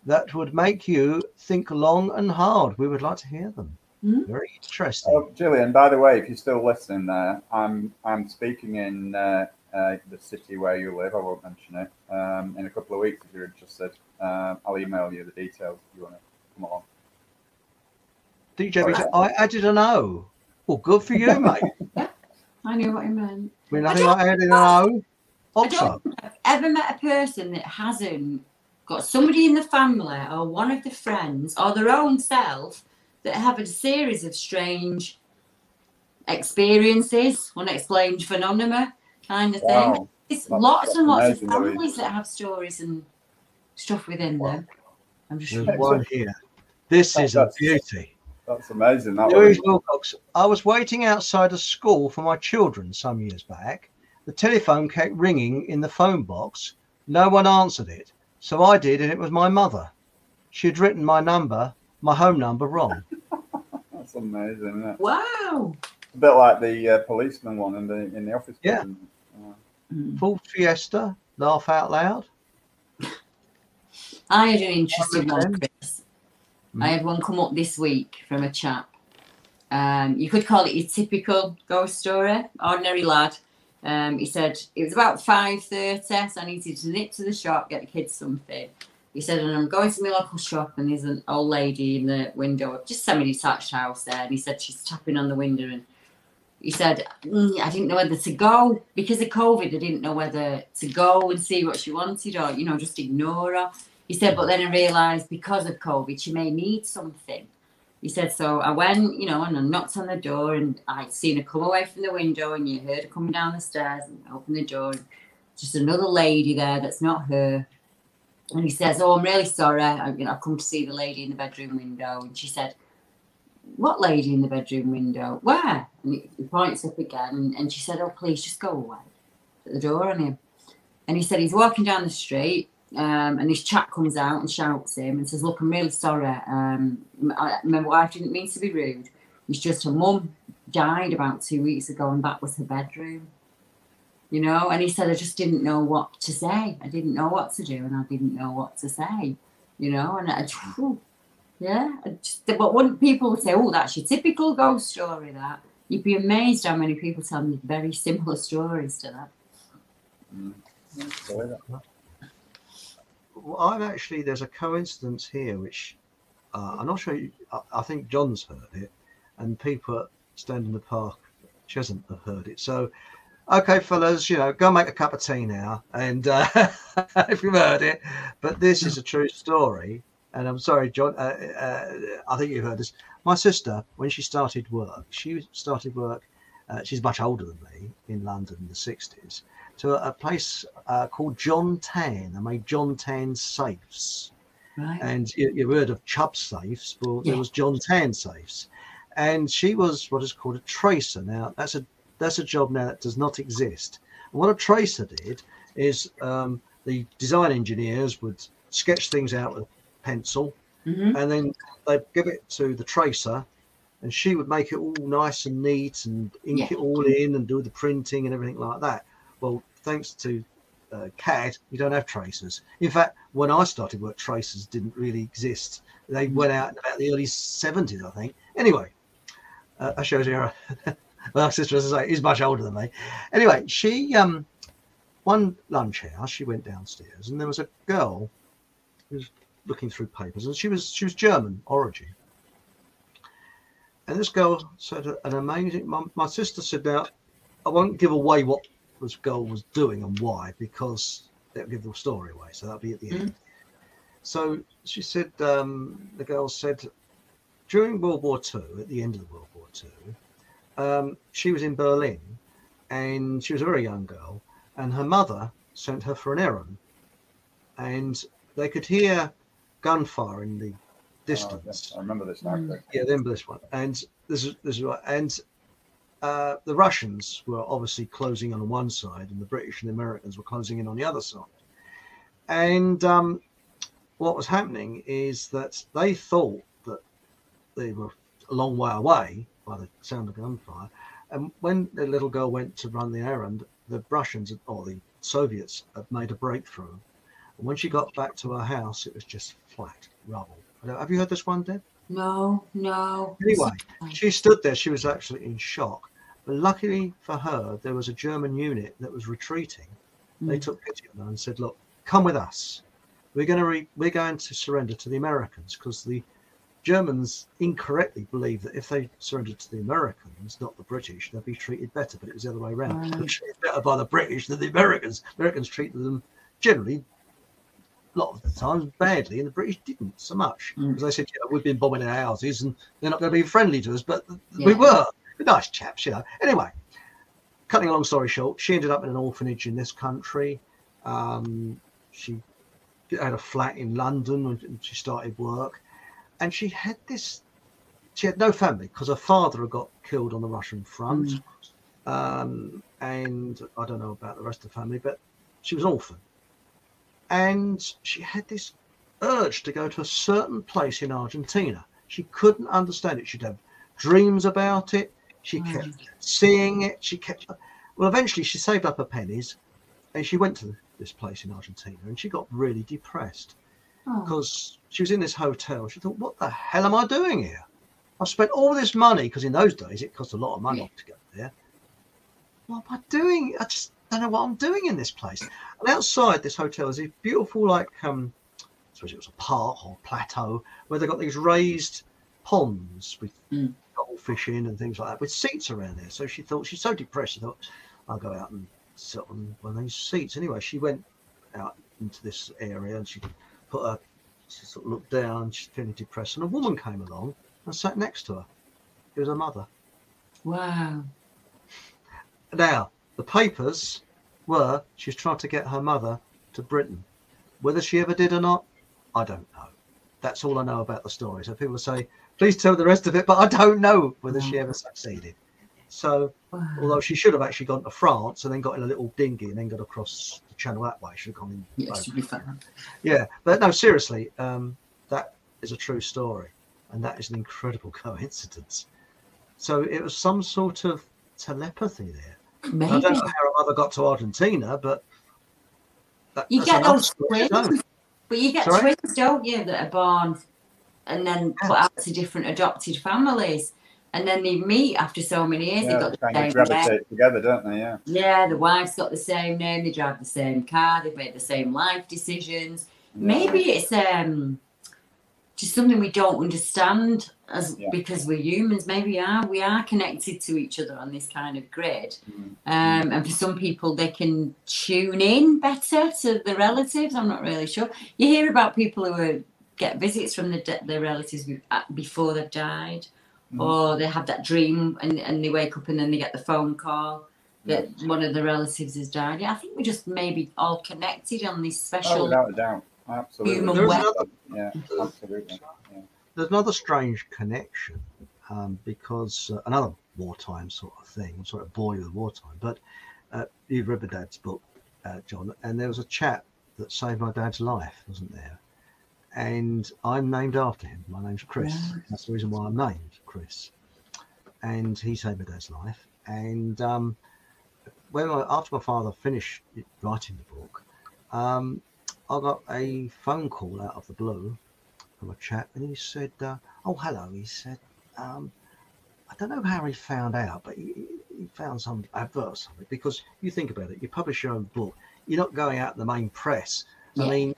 [SPEAKER 1] that would make you think long and hard. We would like to hear them.
[SPEAKER 3] Hmm?
[SPEAKER 1] Very interesting.
[SPEAKER 2] Oh, Gillian, by the way, if you're still listening there, I'm I'm speaking in uh, uh, the city where you live. I won't mention it. Um, in a couple of weeks, if you're interested, um, I'll email you the details if you want to come along.
[SPEAKER 1] DJ, B, I added an O. Well, good for you, mate.
[SPEAKER 3] I knew what you meant.
[SPEAKER 1] I mean, nothing like adding an O. Also,
[SPEAKER 3] I've ever met a person that hasn't got somebody in the family or one of the friends or their own self that have a series of strange experiences, unexplained phenomena kind of thing.
[SPEAKER 2] Wow.
[SPEAKER 3] It's
[SPEAKER 2] That's-
[SPEAKER 3] lots
[SPEAKER 2] that's
[SPEAKER 3] and lots
[SPEAKER 2] amazing,
[SPEAKER 3] of
[SPEAKER 2] Louise.
[SPEAKER 3] families that have stories and stuff within them. I'm just
[SPEAKER 1] there's one here. This is a beauty.
[SPEAKER 2] That's amazing. That
[SPEAKER 1] Louise. Wilcox, I was waiting outside a school for my children some years back. The telephone kept ringing in the phone box. No one answered it. So I did, and it was my mother. She had written my number, my home number, wrong.
[SPEAKER 2] That's amazing. Isn't it?
[SPEAKER 3] Wow.
[SPEAKER 2] A bit like the uh, policeman one in the in the office.
[SPEAKER 1] Yeah.
[SPEAKER 2] building.
[SPEAKER 1] Full Fiesta, laugh out loud.
[SPEAKER 3] I had an interesting
[SPEAKER 1] One of
[SPEAKER 3] one,
[SPEAKER 1] them.
[SPEAKER 3] Chris. I had one come up this week from a chap. Um, you could call it your typical ghost story. Ordinary lad. Um, he said it was about five thirty, so I needed to nip to the shop, get the kids something. He said, and I'm going to my local shop, and there's an old lady in the window, just semi-detached house there. And he said she's tapping on the window, and he said, "Mm, I didn't know whether to go because of COVID. I didn't know whether to go and see what she wanted, or you know, just ignore her. He said, but then I realised because of COVID, she may need something. He said, so I went, you know, and I knocked on the door, and I'd seen her come away from the window, and you heard her coming down the stairs, and I opened the door, and just another lady there that's not her. And he says, "Oh, I'm really sorry. I, you know, I've come to see the lady in the bedroom window." And she said, "What lady in the bedroom window? Where?" And he, points up again, and, she said, "Oh, please, just go away." At the door on him, and he said he's walking down the street, um, and this chap comes out and shouts him and says, "Look, I'm really sorry. Um, my wife didn't mean to be rude. It's just her mum died about two weeks ago, and that was her bedroom." You know? And he said i just didn't know what to say. I didn't know what to do and i didn't know what to say you know? And i whew, yeah I just, but when people would say oh that's your typical ghost story that. You'd be amazed how many people tell me very similar stories to that.
[SPEAKER 1] Well, I've actually there's a coincidence here which Uh, I'm not sure. You, I, I think John's heard it, and people at Stand in the Park, Cheshunt have heard it. So, okay, fellas, you know, go make a cup of tea now, and uh, if you've heard it. But this is a true story, and I'm sorry, John. Uh, uh, I think you've heard this. My sister, when she started work, she started work. Uh, she's much older than me in London in the 60s to a, a place uh, called John Tann. They made John Tann safes.
[SPEAKER 3] Right.
[SPEAKER 1] And you, you've heard of Chubb safes, well, there was John Tann safes. And she was what is called a tracer. Now, that's a that's a job now that does not exist. And what a tracer did is um, the design engineers would sketch things out with pencil,
[SPEAKER 3] Mhm.
[SPEAKER 1] and then they'd give it to the tracer, and she would make it all nice and neat and ink
[SPEAKER 3] Yeah.
[SPEAKER 1] it all in and do the printing and everything like that. Well, thanks to uh, CAD, you don't have tracers. In fact, when I started work, tracers didn't really exist. They went out in about the early 70s, I think. Anyway, uh, that shows you. my sister, as I say, is much older than me. Anyway, she, um, one lunch hour, she went downstairs and there was a girl who was looking through papers and she was, she was German origin. And this girl said an amazing, my, my sister said, now, I won't give away what this girl was doing and why because that'll give the story away. So that'll be at the end. So she said, um, the girl said, during World War II, at the end of the World War II, um, she was in Berlin and she was a very young girl, and her mother sent her for an errand. And they could hear gunfire in the
[SPEAKER 2] Oh,
[SPEAKER 1] distance.
[SPEAKER 2] yes, I remember this now. Greg.
[SPEAKER 1] Yeah, then this one, and this is this is right, and uh, the Russians were obviously closing on one side, and the British and the Americans were closing in on the other side. And um, what was happening is that they thought that they were a long way away by the sound of gunfire, and when the little girl went to run the errand, the Russians or the Soviets had made a breakthrough. And when she got back to her house, it was just flat rubble. Have you heard this one, Deb?
[SPEAKER 3] No, no.
[SPEAKER 1] Anyway, she stood there. She was actually in shock. But luckily for her, there was a German unit that was retreating. They
[SPEAKER 3] Mm.
[SPEAKER 1] took pity on her and said, "Look, come with us. We're going to re- we're going to surrender to the Americans because the Germans incorrectly believed that if they surrendered to the Americans, not the British, they'd be treated better. But it was the other way around.
[SPEAKER 3] Right.
[SPEAKER 1] treated better by the British than the Americans. Americans treated them generally a lot of the times badly, and the British didn't so much because they said, "Yeah, we've been bombing our houses, and they're not going to be friendly to us." But we were We're nice chaps, you know. Anyway, cutting a long story short, she ended up in an orphanage in this country. Um, she had a flat in London when she started work, and she had this. She had no family because her father had got killed on the Russian front, um, and I don't know about the rest of the family, but she was an orphan, and she had this urge to go to a certain place in Argentina. She couldn't understand it. She'd have dreams about it. She kept seeing it. She kept. Well, eventually, she saved up her pennies, and she went to this place in Argentina, and she got really depressed
[SPEAKER 3] Oh.
[SPEAKER 1] because she was in this hotel. She thought, "What the hell am I doing here? I've spent all this money because in those days it cost a lot of money to go there. What am I doing? I just don't know what I'm doing in this place." And outside this hotel is a beautiful, like, um, I suppose it was a park or plateau where they got these raised ponds with goldfish in and things like that, with seats around there. So she thought she's so depressed. She thought, "I'll go out and sit on one of these seats." Anyway, she went out into this area and she put her, she sort of looked down. She's feeling depressed, and a woman came along and sat next to her. It was her mother.
[SPEAKER 3] Wow.
[SPEAKER 1] Now, the papers were she was trying to get her mother to Britain. Whether she ever did or not, I don't know. That's all I know about the story. So people say, please tell the rest of it, but I don't know whether she ever succeeded. So, although she should have actually gone to France and then got in a little dinghy and then got across channel that way, should have gone in.
[SPEAKER 3] Should be.
[SPEAKER 1] Yeah, but no, seriously, um, that is a true story, and that is an incredible coincidence. So it was some sort of telepathy there.
[SPEAKER 3] Maybe.
[SPEAKER 1] I don't know how her mother got to Argentina, but that,
[SPEAKER 3] You
[SPEAKER 1] that's
[SPEAKER 3] get those twins, but you get
[SPEAKER 1] Sorry?
[SPEAKER 3] twins, don't you, that are born and then put out to different adopted families, and then they meet after so many years.
[SPEAKER 2] Yeah,
[SPEAKER 3] They've got
[SPEAKER 2] they
[SPEAKER 3] the same
[SPEAKER 2] gravitate together, don't they? Yeah.
[SPEAKER 3] Yeah, the wife's got the same name. They drive the same car. They've made the same life decisions. Maybe it's um just something we don't understand as because we're humans. Maybe we are we are connected to each other on this kind of grid. Um, and for some people, they can tune in better to the relatives. I'm not really sure. You hear about people who are, get visits from the de- their relatives uh, before they've died,
[SPEAKER 2] Mm.
[SPEAKER 3] or they have that dream and, and they wake up and then they get the phone call that one of the relatives has died. Yeah, I think we're just maybe all connected on this
[SPEAKER 2] Oh,
[SPEAKER 3] special.
[SPEAKER 2] without a doubt. Absolutely.
[SPEAKER 3] Human
[SPEAKER 1] There's
[SPEAKER 3] web.
[SPEAKER 1] another,
[SPEAKER 2] Yeah, absolutely. Yeah.
[SPEAKER 1] there's another strange connection um, because uh, another wartime sort of thing. I'm sort of bore you with wartime, but uh, you've read my dad's book, uh, John, and there was a chap that saved my dad's life, wasn't there? And I'm named after him. My name's Chris.
[SPEAKER 3] Right.
[SPEAKER 1] That's the reason why I'm named Chris. And he saved my dad's life. And um, when I, after my father finished writing the book, um, I got a phone call out of the blue from a chap, and he said, uh, "Oh, hello." He said, um, "I don't know how he found out, but he, he found some advert something. Because you think about it, you publish your own book, you're not going out in the main press. I mean,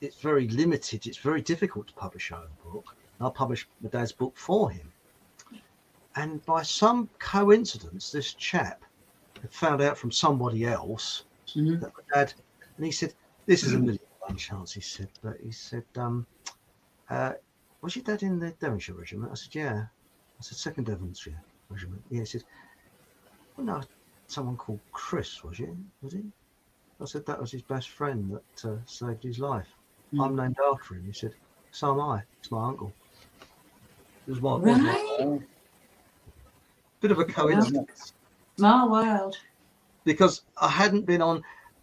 [SPEAKER 1] it's very limited. It's very difficult to publish our own book. I published my dad's book for him, and by some coincidence, this chap had found out from somebody else
[SPEAKER 3] Mhm.
[SPEAKER 1] that my dad, and he said, "This is a million one chance." He said, but he said, um, uh, "Was your dad in the Devonshire regiment?" I said, "Yeah." I said, second Devonshire regiment." Yeah, he said, "Well, no, someone called Chris, was you? Was he?" I said, "That was his best friend that uh, saved his life. I'm hmm. named after him." He said, "So am I. It's my uncle." It was my, was my- bit of a coincidence
[SPEAKER 3] My world.
[SPEAKER 1] because I hadn't been on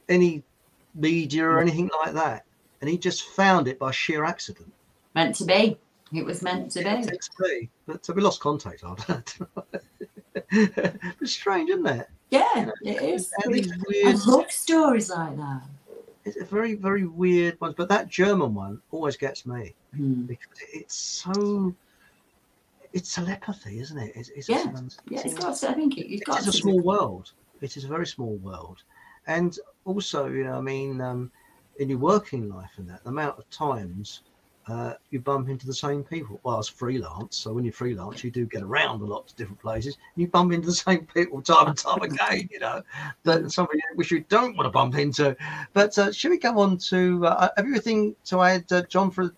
[SPEAKER 1] any media or anything like that, and he just found it by sheer accident.
[SPEAKER 3] Meant to be. It was meant to be.
[SPEAKER 1] It's me, but so we lost contact after that. it's strange, isn't it?
[SPEAKER 3] Yeah, it is.
[SPEAKER 1] And these
[SPEAKER 3] I
[SPEAKER 1] weird,
[SPEAKER 3] love stories like that.
[SPEAKER 1] It's a very, very weird one. But that German one always gets me
[SPEAKER 3] Hmm.
[SPEAKER 1] because it's so. It's telepathy, isn't it? It's, it's
[SPEAKER 3] Yeah, yeah, it's got. I think it,
[SPEAKER 1] it
[SPEAKER 3] got
[SPEAKER 1] is a small world. It is a very small world, and also, you know, I mean, um, in your working life and that, the amount of times uh, you bump into the same people. Well, it's freelance, so when you're freelance, you do get around a lot to different places. And you bump into the same people time and time again. You know, that somebody which you don't want to bump into. But uh, should we go on to? Uh, have you anything to add, uh, John, for a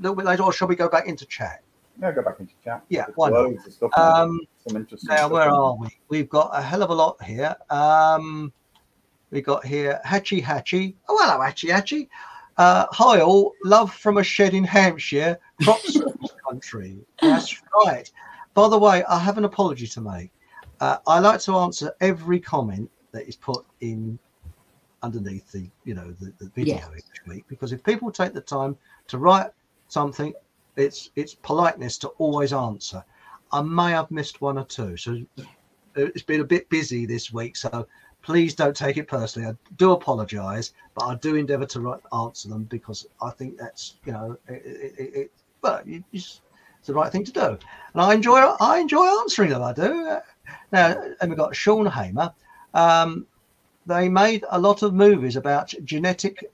[SPEAKER 1] little bit later, or shall we go back into chat?
[SPEAKER 2] Yeah, go back into chat.
[SPEAKER 1] Yeah,
[SPEAKER 2] There's
[SPEAKER 1] why not?
[SPEAKER 2] stuff.
[SPEAKER 1] Um,
[SPEAKER 2] Some interesting
[SPEAKER 1] now,
[SPEAKER 2] stuff
[SPEAKER 1] where are we? We've got a hell of a lot here. Um, we got here Hatchy Hatchy. Oh, hello, Hatchy Hatchy. Uh, hi, all. Love from a shed in Hampshire, crops country. That's right. By the way, I have an apology to make. Uh, I like to answer every comment that is put in underneath the, you know, the, the video
[SPEAKER 3] Yeah.
[SPEAKER 1] each week because if people take the time to write something, it's it's politeness to always answer. I may have missed one or two, so uh, it's been a bit busy this week. So please don't take it personally. I do apologise, but I do endeavour to write, answer them because I think that's you know it, it, it, well it's the right thing to do, and I enjoy I enjoy answering them. I do. Now, and we've got Sean Hamer. Um, they made a lot of movies about genetic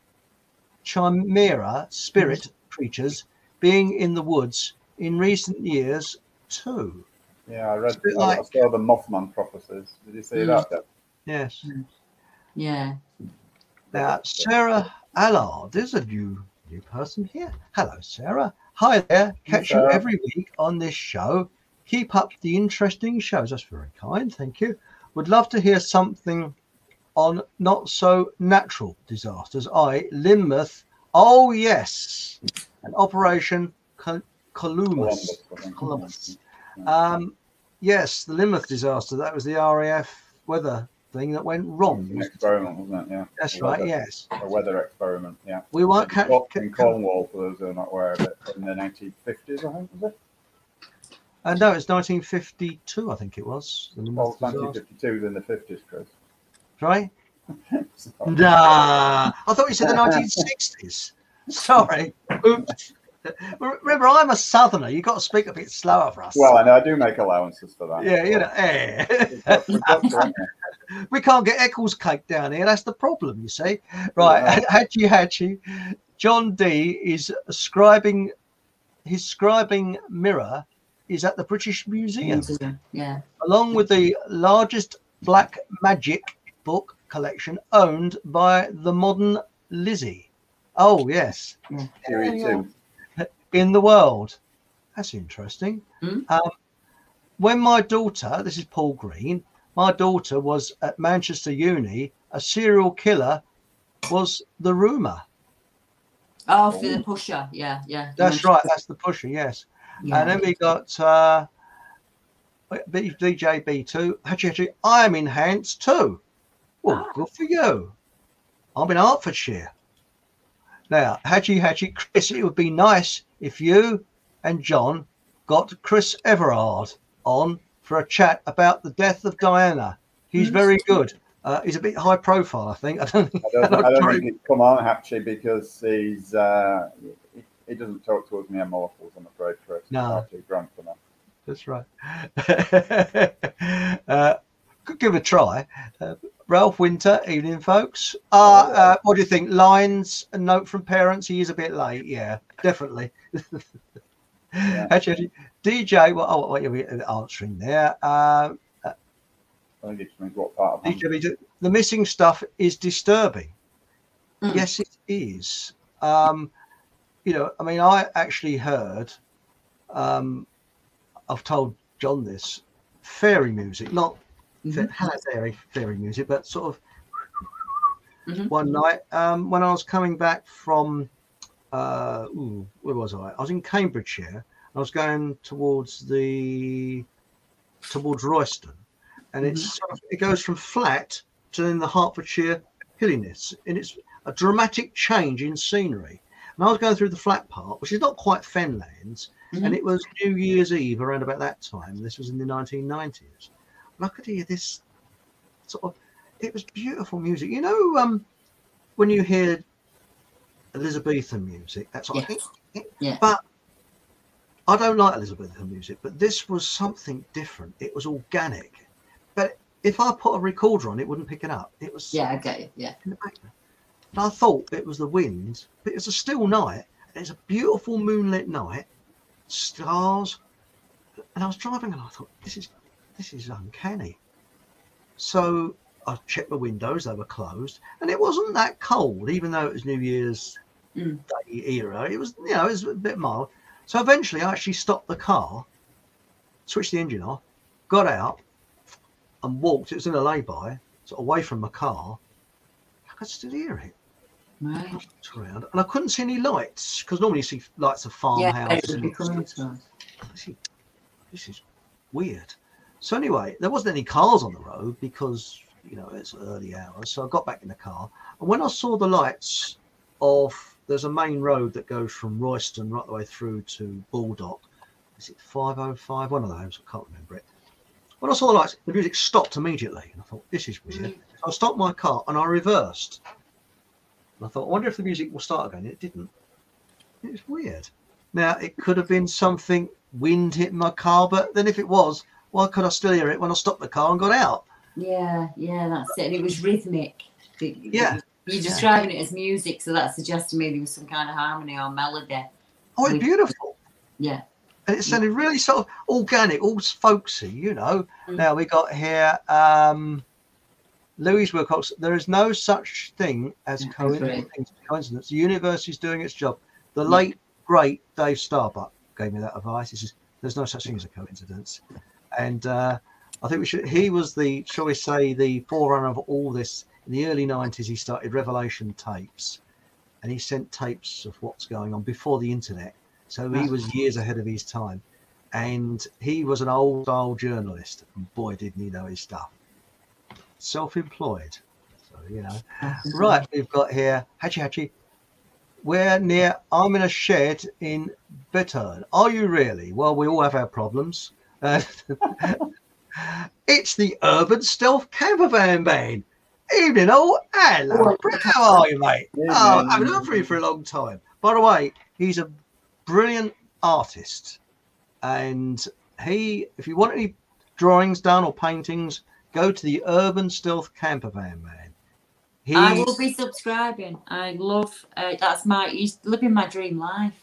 [SPEAKER 1] chimera spirit creatures being in the woods in recent years too.
[SPEAKER 2] Yeah, I read. I
[SPEAKER 1] like-
[SPEAKER 2] saw the Mothman prophecies. Did you see
[SPEAKER 3] Mm.
[SPEAKER 2] that? Deb?
[SPEAKER 1] Yes.
[SPEAKER 3] Yeah.
[SPEAKER 1] Now, Sarah Allard, there's a new new person here. Hello, Sarah. Hi there. Catch you
[SPEAKER 2] Sarah.
[SPEAKER 1] every week on this show. Keep up the interesting shows. That's very kind. Thank you. Would love to hear something on not so natural disasters. I, Lynmouth. Oh, yes. An Operation Col- Columbus.
[SPEAKER 2] Columbus,
[SPEAKER 1] Columbus. Um, yes, the Lynmouth disaster. That was the RAF weather thing that went wrong.
[SPEAKER 2] An experiment, wasn't it? Yeah.
[SPEAKER 1] That's
[SPEAKER 2] A
[SPEAKER 1] right,
[SPEAKER 2] weather-
[SPEAKER 1] yes.
[SPEAKER 2] A weather experiment. Yeah.
[SPEAKER 1] We weren't
[SPEAKER 2] in,
[SPEAKER 1] ca-
[SPEAKER 2] in Cornwall, for those who are not aware of it, in the 1950s, I think, was it?
[SPEAKER 1] Uh, no, it's 1952, I think it was. The
[SPEAKER 2] Well,
[SPEAKER 1] Lynmouth disaster.
[SPEAKER 2] 1952 in the 50s, Chris.
[SPEAKER 1] Right? Nah, I thought you said the 1960s. Sorry. Oops. Remember, I'm a southerner. You've got to speak a bit slower for us.
[SPEAKER 2] Well, I know I do make allowances for that.
[SPEAKER 1] yeah, you know, eh.
[SPEAKER 2] We've got- we've got to, haven't we?
[SPEAKER 1] we can't get Eccles cake down here. That's the problem, you see. Right, Hatchy Hatchy. John Dee is scrying. his scrying mirror is at the British Museum,
[SPEAKER 3] Yeah.
[SPEAKER 1] along with the largest black magic book collection owned by the modern Lizzie. Oh, yes.
[SPEAKER 2] Huey too.
[SPEAKER 1] In the world. That's interesting.
[SPEAKER 3] Hmm?
[SPEAKER 1] Um, when my daughter, this is Paul Green, my daughter was at Manchester Uni, a serial killer was the rumour.
[SPEAKER 3] Oh, for the pusher. Yeah, yeah.
[SPEAKER 1] That's right. That's the pusher. Yes.
[SPEAKER 3] Yeah.
[SPEAKER 1] And then we got uh, B- DJ B2. Hatchy Hatchy. I'm enhanced too. Well,
[SPEAKER 3] Ah.
[SPEAKER 1] good for you. I'm in Hertfordshire. Now, Hatchy Hatchy, Chris, it would be nice if you and John got Chris Everard on for a chat about the death of Diana. He's
[SPEAKER 3] Hmm.
[SPEAKER 1] very good. Uh, he's a bit high profile, I think. I don't think.
[SPEAKER 2] I don't, I don't
[SPEAKER 1] very-
[SPEAKER 2] think it's come on actually because he's uh, he, he doesn't talk to us mere mortals. I'm afraid, Chris. He's
[SPEAKER 1] No.
[SPEAKER 2] far too drunk for that.
[SPEAKER 1] That's right. uh, could give it a try. Uh, Ralph Winter, evening, folks. Uh, uh, what do you think? Lines, a note from parents. He is a bit late. Yeah, definitely. Actually, DJ, well, oh, what are we answering there? Uh,
[SPEAKER 2] I think it what part of
[SPEAKER 1] DJ, the missing stuff is disturbing.
[SPEAKER 3] Mm.
[SPEAKER 1] Yes, it is. Um, you know, I mean, I actually heard, um, I've told John this, fairy music, not
[SPEAKER 3] Mm-hmm.
[SPEAKER 1] fa- fairy fairy music, but sort of
[SPEAKER 3] Mhm.
[SPEAKER 1] one night um, when I was coming back from, uh, ooh, where was I? I was in Cambridgeshire. I was going towards the towards Royston, and it's sort of, it goes from flat to in the Hertfordshire hilliness, and it's a dramatic change in scenery. And I was going through the flat part, which is not quite Fenlands, and it was New Year's Eve around about that time. This was in the 1990s. I hear this sort of, it was beautiful music. You know, um, when you hear Elizabethan music, that's what like,
[SPEAKER 3] Yeah.
[SPEAKER 1] but I don't like Elizabethan music, but this was something different. It was organic. But if I put a recorder on, it wouldn't pick it up. It was
[SPEAKER 3] Yeah, I you. Yeah.
[SPEAKER 1] in the background. And I thought it was the wind, but it was a still night. It's a beautiful moonlit night, stars, and I was driving and I thought this is this is uncanny. So I checked the windows; they were closed, and it wasn't that cold, even though it was New Year's
[SPEAKER 3] Mm.
[SPEAKER 1] Day era. It was you know it was a bit mild. So eventually, I actually stopped the car, switched the engine off, got out, and walked. It was in a lay-by, sort of away from my car. I could still hear it.
[SPEAKER 3] Right.
[SPEAKER 1] Looked around, and I couldn't see any lights because normally you see lights of
[SPEAKER 3] Yeah,
[SPEAKER 1] farmhouse.
[SPEAKER 3] it would be coming to us.
[SPEAKER 1] this, this is weird. So anyway, there wasn't any cars on the road because you know it's early hours. So I got back in the car, and when I saw the lights of there's a main road that goes from Royston right the way through to Baldock. Is it 505? One of those. I can't remember it. When I saw the lights, the music stopped immediately, and I thought this is weird. Hmm. So I stopped my car and I reversed. And I thought, I wonder if the music will start again. It didn't. It was weird. Now it could have been something wind hitting my car, but then if it was, why could I still hear it when I stopped the car and got out?
[SPEAKER 3] Yeah, yeah, that's it. And it was rhythmic.
[SPEAKER 1] Yeah.
[SPEAKER 3] You're describing it as music, so that suggests to me there was some kind of harmony or melody.
[SPEAKER 1] Oh, it's beautiful.
[SPEAKER 3] Yeah.
[SPEAKER 1] And it sounded really sort of organic, all folksy, you know.
[SPEAKER 3] Mm.
[SPEAKER 1] Now we got here um Louise Wilcox. There is no such thing as
[SPEAKER 3] Yeah,
[SPEAKER 1] coincidence. coincidence. The universe is doing its job. The
[SPEAKER 3] Yeah.
[SPEAKER 1] late, great Dave Starbuck gave me that advice. He says, There's no such thing as a coincidence. And uh, I think we should he was the, shall we say, the forerunner of all this. In the early nineties he started Revelation tapes and he sent tapes of what's going on before the internet. So he was years ahead of his time. And he was an old style journalist. And boy, didn't he know his stuff. Self employed. So, you know. Right, we've got here Hatchy Hatchy. We're near, I'm in a shed in Bitterne. Are you really? Well, we all have our problems. Uh, it's the Urban Stealth Camper Van Band. Evening, all. Hello, Brett. How are you, mate? Oh, I've known for you for a long time. By the way, he's a brilliant artist. And he, if you want any drawings done or paintings, go to the Urban Stealth Camper Van Man. He,
[SPEAKER 3] I will be subscribing. I love uh, that's my he's living my dream life.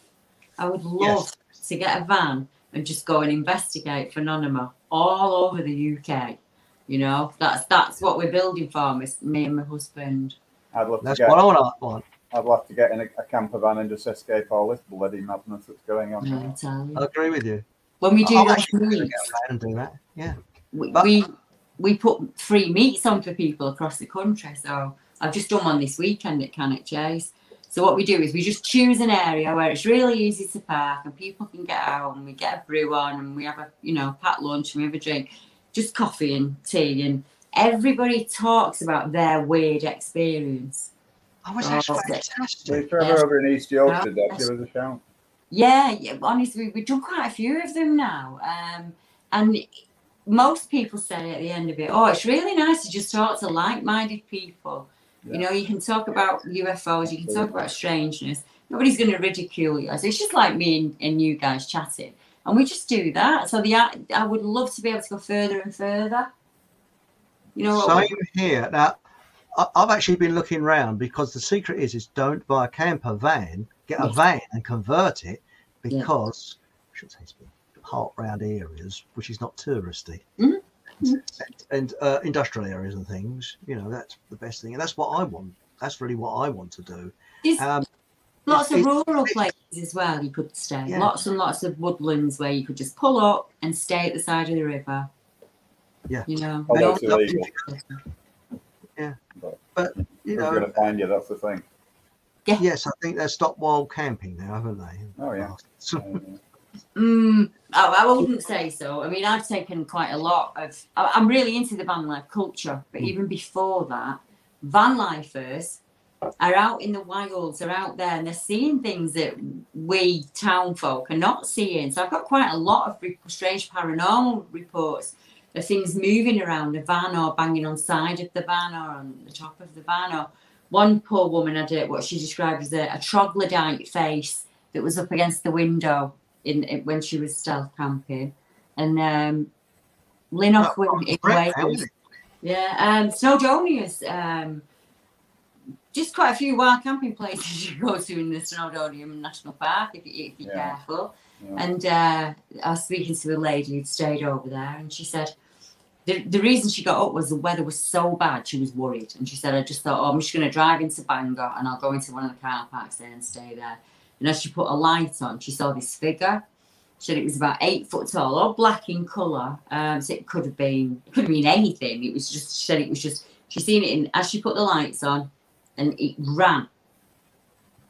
[SPEAKER 3] I would love to get a van and just go and investigate phenomena all over the UK. You know, that's that's what we're building for, miss- me and my husband.
[SPEAKER 2] I'd love
[SPEAKER 1] That's
[SPEAKER 2] to get.
[SPEAKER 1] what I want to want.
[SPEAKER 2] I'd love to get in a, a camper van and just escape all this bloody madness that's going on.
[SPEAKER 3] I tell you.
[SPEAKER 1] I agree with you.
[SPEAKER 3] When we do
[SPEAKER 1] I'll
[SPEAKER 3] those meets,
[SPEAKER 1] and do that. Yeah.
[SPEAKER 3] we,
[SPEAKER 1] But-
[SPEAKER 3] we we put free meets on for people across the country. So I've just done one this weekend at Cannock Chase. So what we do is we just choose an area where it's really easy to park and people can get out and we get a brew on and we have a you know packed lunch and we have a drink, just coffee and tea and everybody talks about their weird experience.
[SPEAKER 1] Oh, was
[SPEAKER 3] that
[SPEAKER 2] So if you're ever over in East Yorkshire, Deb, give us a shout.
[SPEAKER 3] Yeah, yeah honestly, we've done quite a few of them now. Um, and most people say at the end of it, oh, it's really nice to just talk to like minded people. You know, you can talk about UFOs, you can talk about strangeness. Nobody's going to ridicule you. So it's just like me and, and you guys chatting. And we just do that. So the I would love to be able to go further and further. You know,
[SPEAKER 1] Same here. Now, I've actually been looking round because the secret is is don't buy a camper van, get a
[SPEAKER 3] Yes.
[SPEAKER 1] van and convert it
[SPEAKER 3] Yeah.
[SPEAKER 1] because I should say it's park round areas which is not touristy
[SPEAKER 3] Mhm.
[SPEAKER 1] And, and uh, industrial areas and things. You know that's the best thing, and that's what I want. That's really what I want to do. Um,
[SPEAKER 3] lots of
[SPEAKER 1] it's-
[SPEAKER 3] rural places as well you could stay.
[SPEAKER 1] Yeah.
[SPEAKER 3] Lots and lots of woodlands where you could just pull up and stay at the side of the river.
[SPEAKER 1] Yeah.
[SPEAKER 3] You know,
[SPEAKER 2] Although
[SPEAKER 3] no-
[SPEAKER 1] Yeah,
[SPEAKER 2] But
[SPEAKER 1] but you
[SPEAKER 2] who's
[SPEAKER 1] know,
[SPEAKER 2] going to find you? That's the thing.
[SPEAKER 1] yes, I think they've stopped wild camping now, haven't they?
[SPEAKER 2] Oh yeah.
[SPEAKER 1] So,
[SPEAKER 3] Mm, oh, I wouldn't say so. I mean, I've taken quite a lot of. I'm really into the van life culture, but hmm. even before that, van lifers are out in the wilds, are out there, and they're seeing things that we town folk are not seeing. So I've got quite a lot of strange paranormal reports of things moving around the van or banging on side of the van or on the top of the van. Or one poor woman had a, what she described as a, a troglodyte face that was up against the window in, in when she was stealth camping, and um,
[SPEAKER 1] Oh,
[SPEAKER 3] in, in Wales. Yeah, um, Snowdonia's um, just quite a few wild camping places you go to in the Snowdonian National Park if, you, if you're
[SPEAKER 2] Yeah.
[SPEAKER 3] careful.
[SPEAKER 2] Yeah.
[SPEAKER 3] And uh, I was speaking to a lady who'd stayed over there, and she said the, the reason she got up was the weather was so bad, she was worried. And she said, I just thought, oh, I'm just going to drive into Bangor and I'll go into one of the car parks there and stay there. And as she put a light on, she saw this figure. She said it was about eight foot tall, all black in colour. Um, so it could have been, it could have been anything. It was just, she said it was just, she seen it in, as she put the lights on, and it ran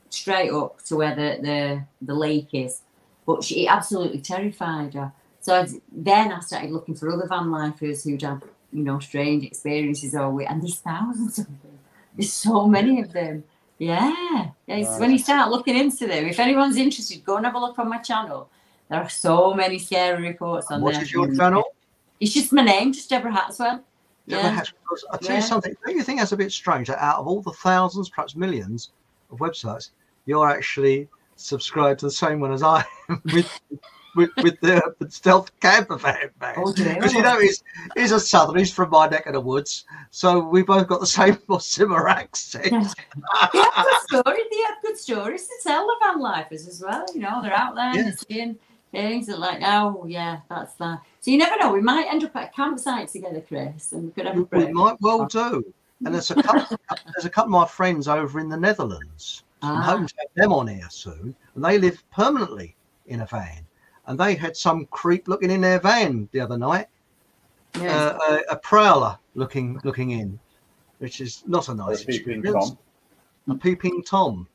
[SPEAKER 3] straight up to where the, the, the lake is. But she it absolutely terrified her. So I, then I started looking for other van lifers who'd had, you know, strange experiences or and there's thousands of them. There's so many of them. Yeah. yeah it's when you start looking into them, if anyone's interested, go and have a look on my channel. There are so many scary reports on
[SPEAKER 1] what
[SPEAKER 3] there.
[SPEAKER 1] is your channel?
[SPEAKER 3] It's just my name, just Deborah Hatswell.
[SPEAKER 1] Deborah
[SPEAKER 3] Yeah.
[SPEAKER 1] I'll tell
[SPEAKER 3] Yeah.
[SPEAKER 1] you something. Don't you think that's a bit strange that out of all the thousands, perhaps millions of websites, you're actually subscribed to the same one as I am with with, with the, stealth camper van
[SPEAKER 3] Oh, dear.
[SPEAKER 1] Because you know he's he's a southern, he's from my neck of the woods, so we both got the same or similar accent.
[SPEAKER 3] they have good stories. They have good stories to tell the van lifers as well. You know, they're out there
[SPEAKER 1] Yeah.
[SPEAKER 3] seeing things that like, oh yeah, that's that. So you never know. We might end up at a campsite together, Chris, and we could have a
[SPEAKER 1] We might well do. And there's a couple, there's a couple of my friends over in the Netherlands. So I'm
[SPEAKER 3] Ah.
[SPEAKER 1] hoping to have them on here soon. And they live permanently in a van. And they had some creep looking in their van the other night.
[SPEAKER 3] Yes.
[SPEAKER 1] Uh, a, a prowler looking looking in, which is not a nice
[SPEAKER 2] peeping
[SPEAKER 1] experience.
[SPEAKER 2] Tom.
[SPEAKER 1] A peeping Tom.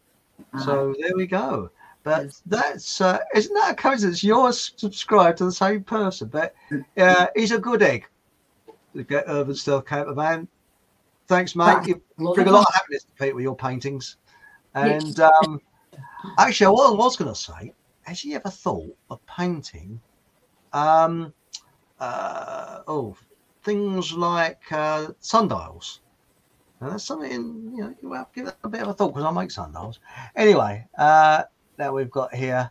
[SPEAKER 1] So there we go. But that's uh, isn't that a coincidence? You're subscribed to the same person, but uh, he's a good egg. The Get Urban Stealth Camper Van. Thanks, mate. You bring a lot of happiness to people with your paintings. And um, actually, what I was going to say, has you ever thought of painting? Um, uh, oh, things like uh, sundials. Now that's something you know. You have to give that a bit of a thought because I make sundials. Anyway, uh, now we've got here.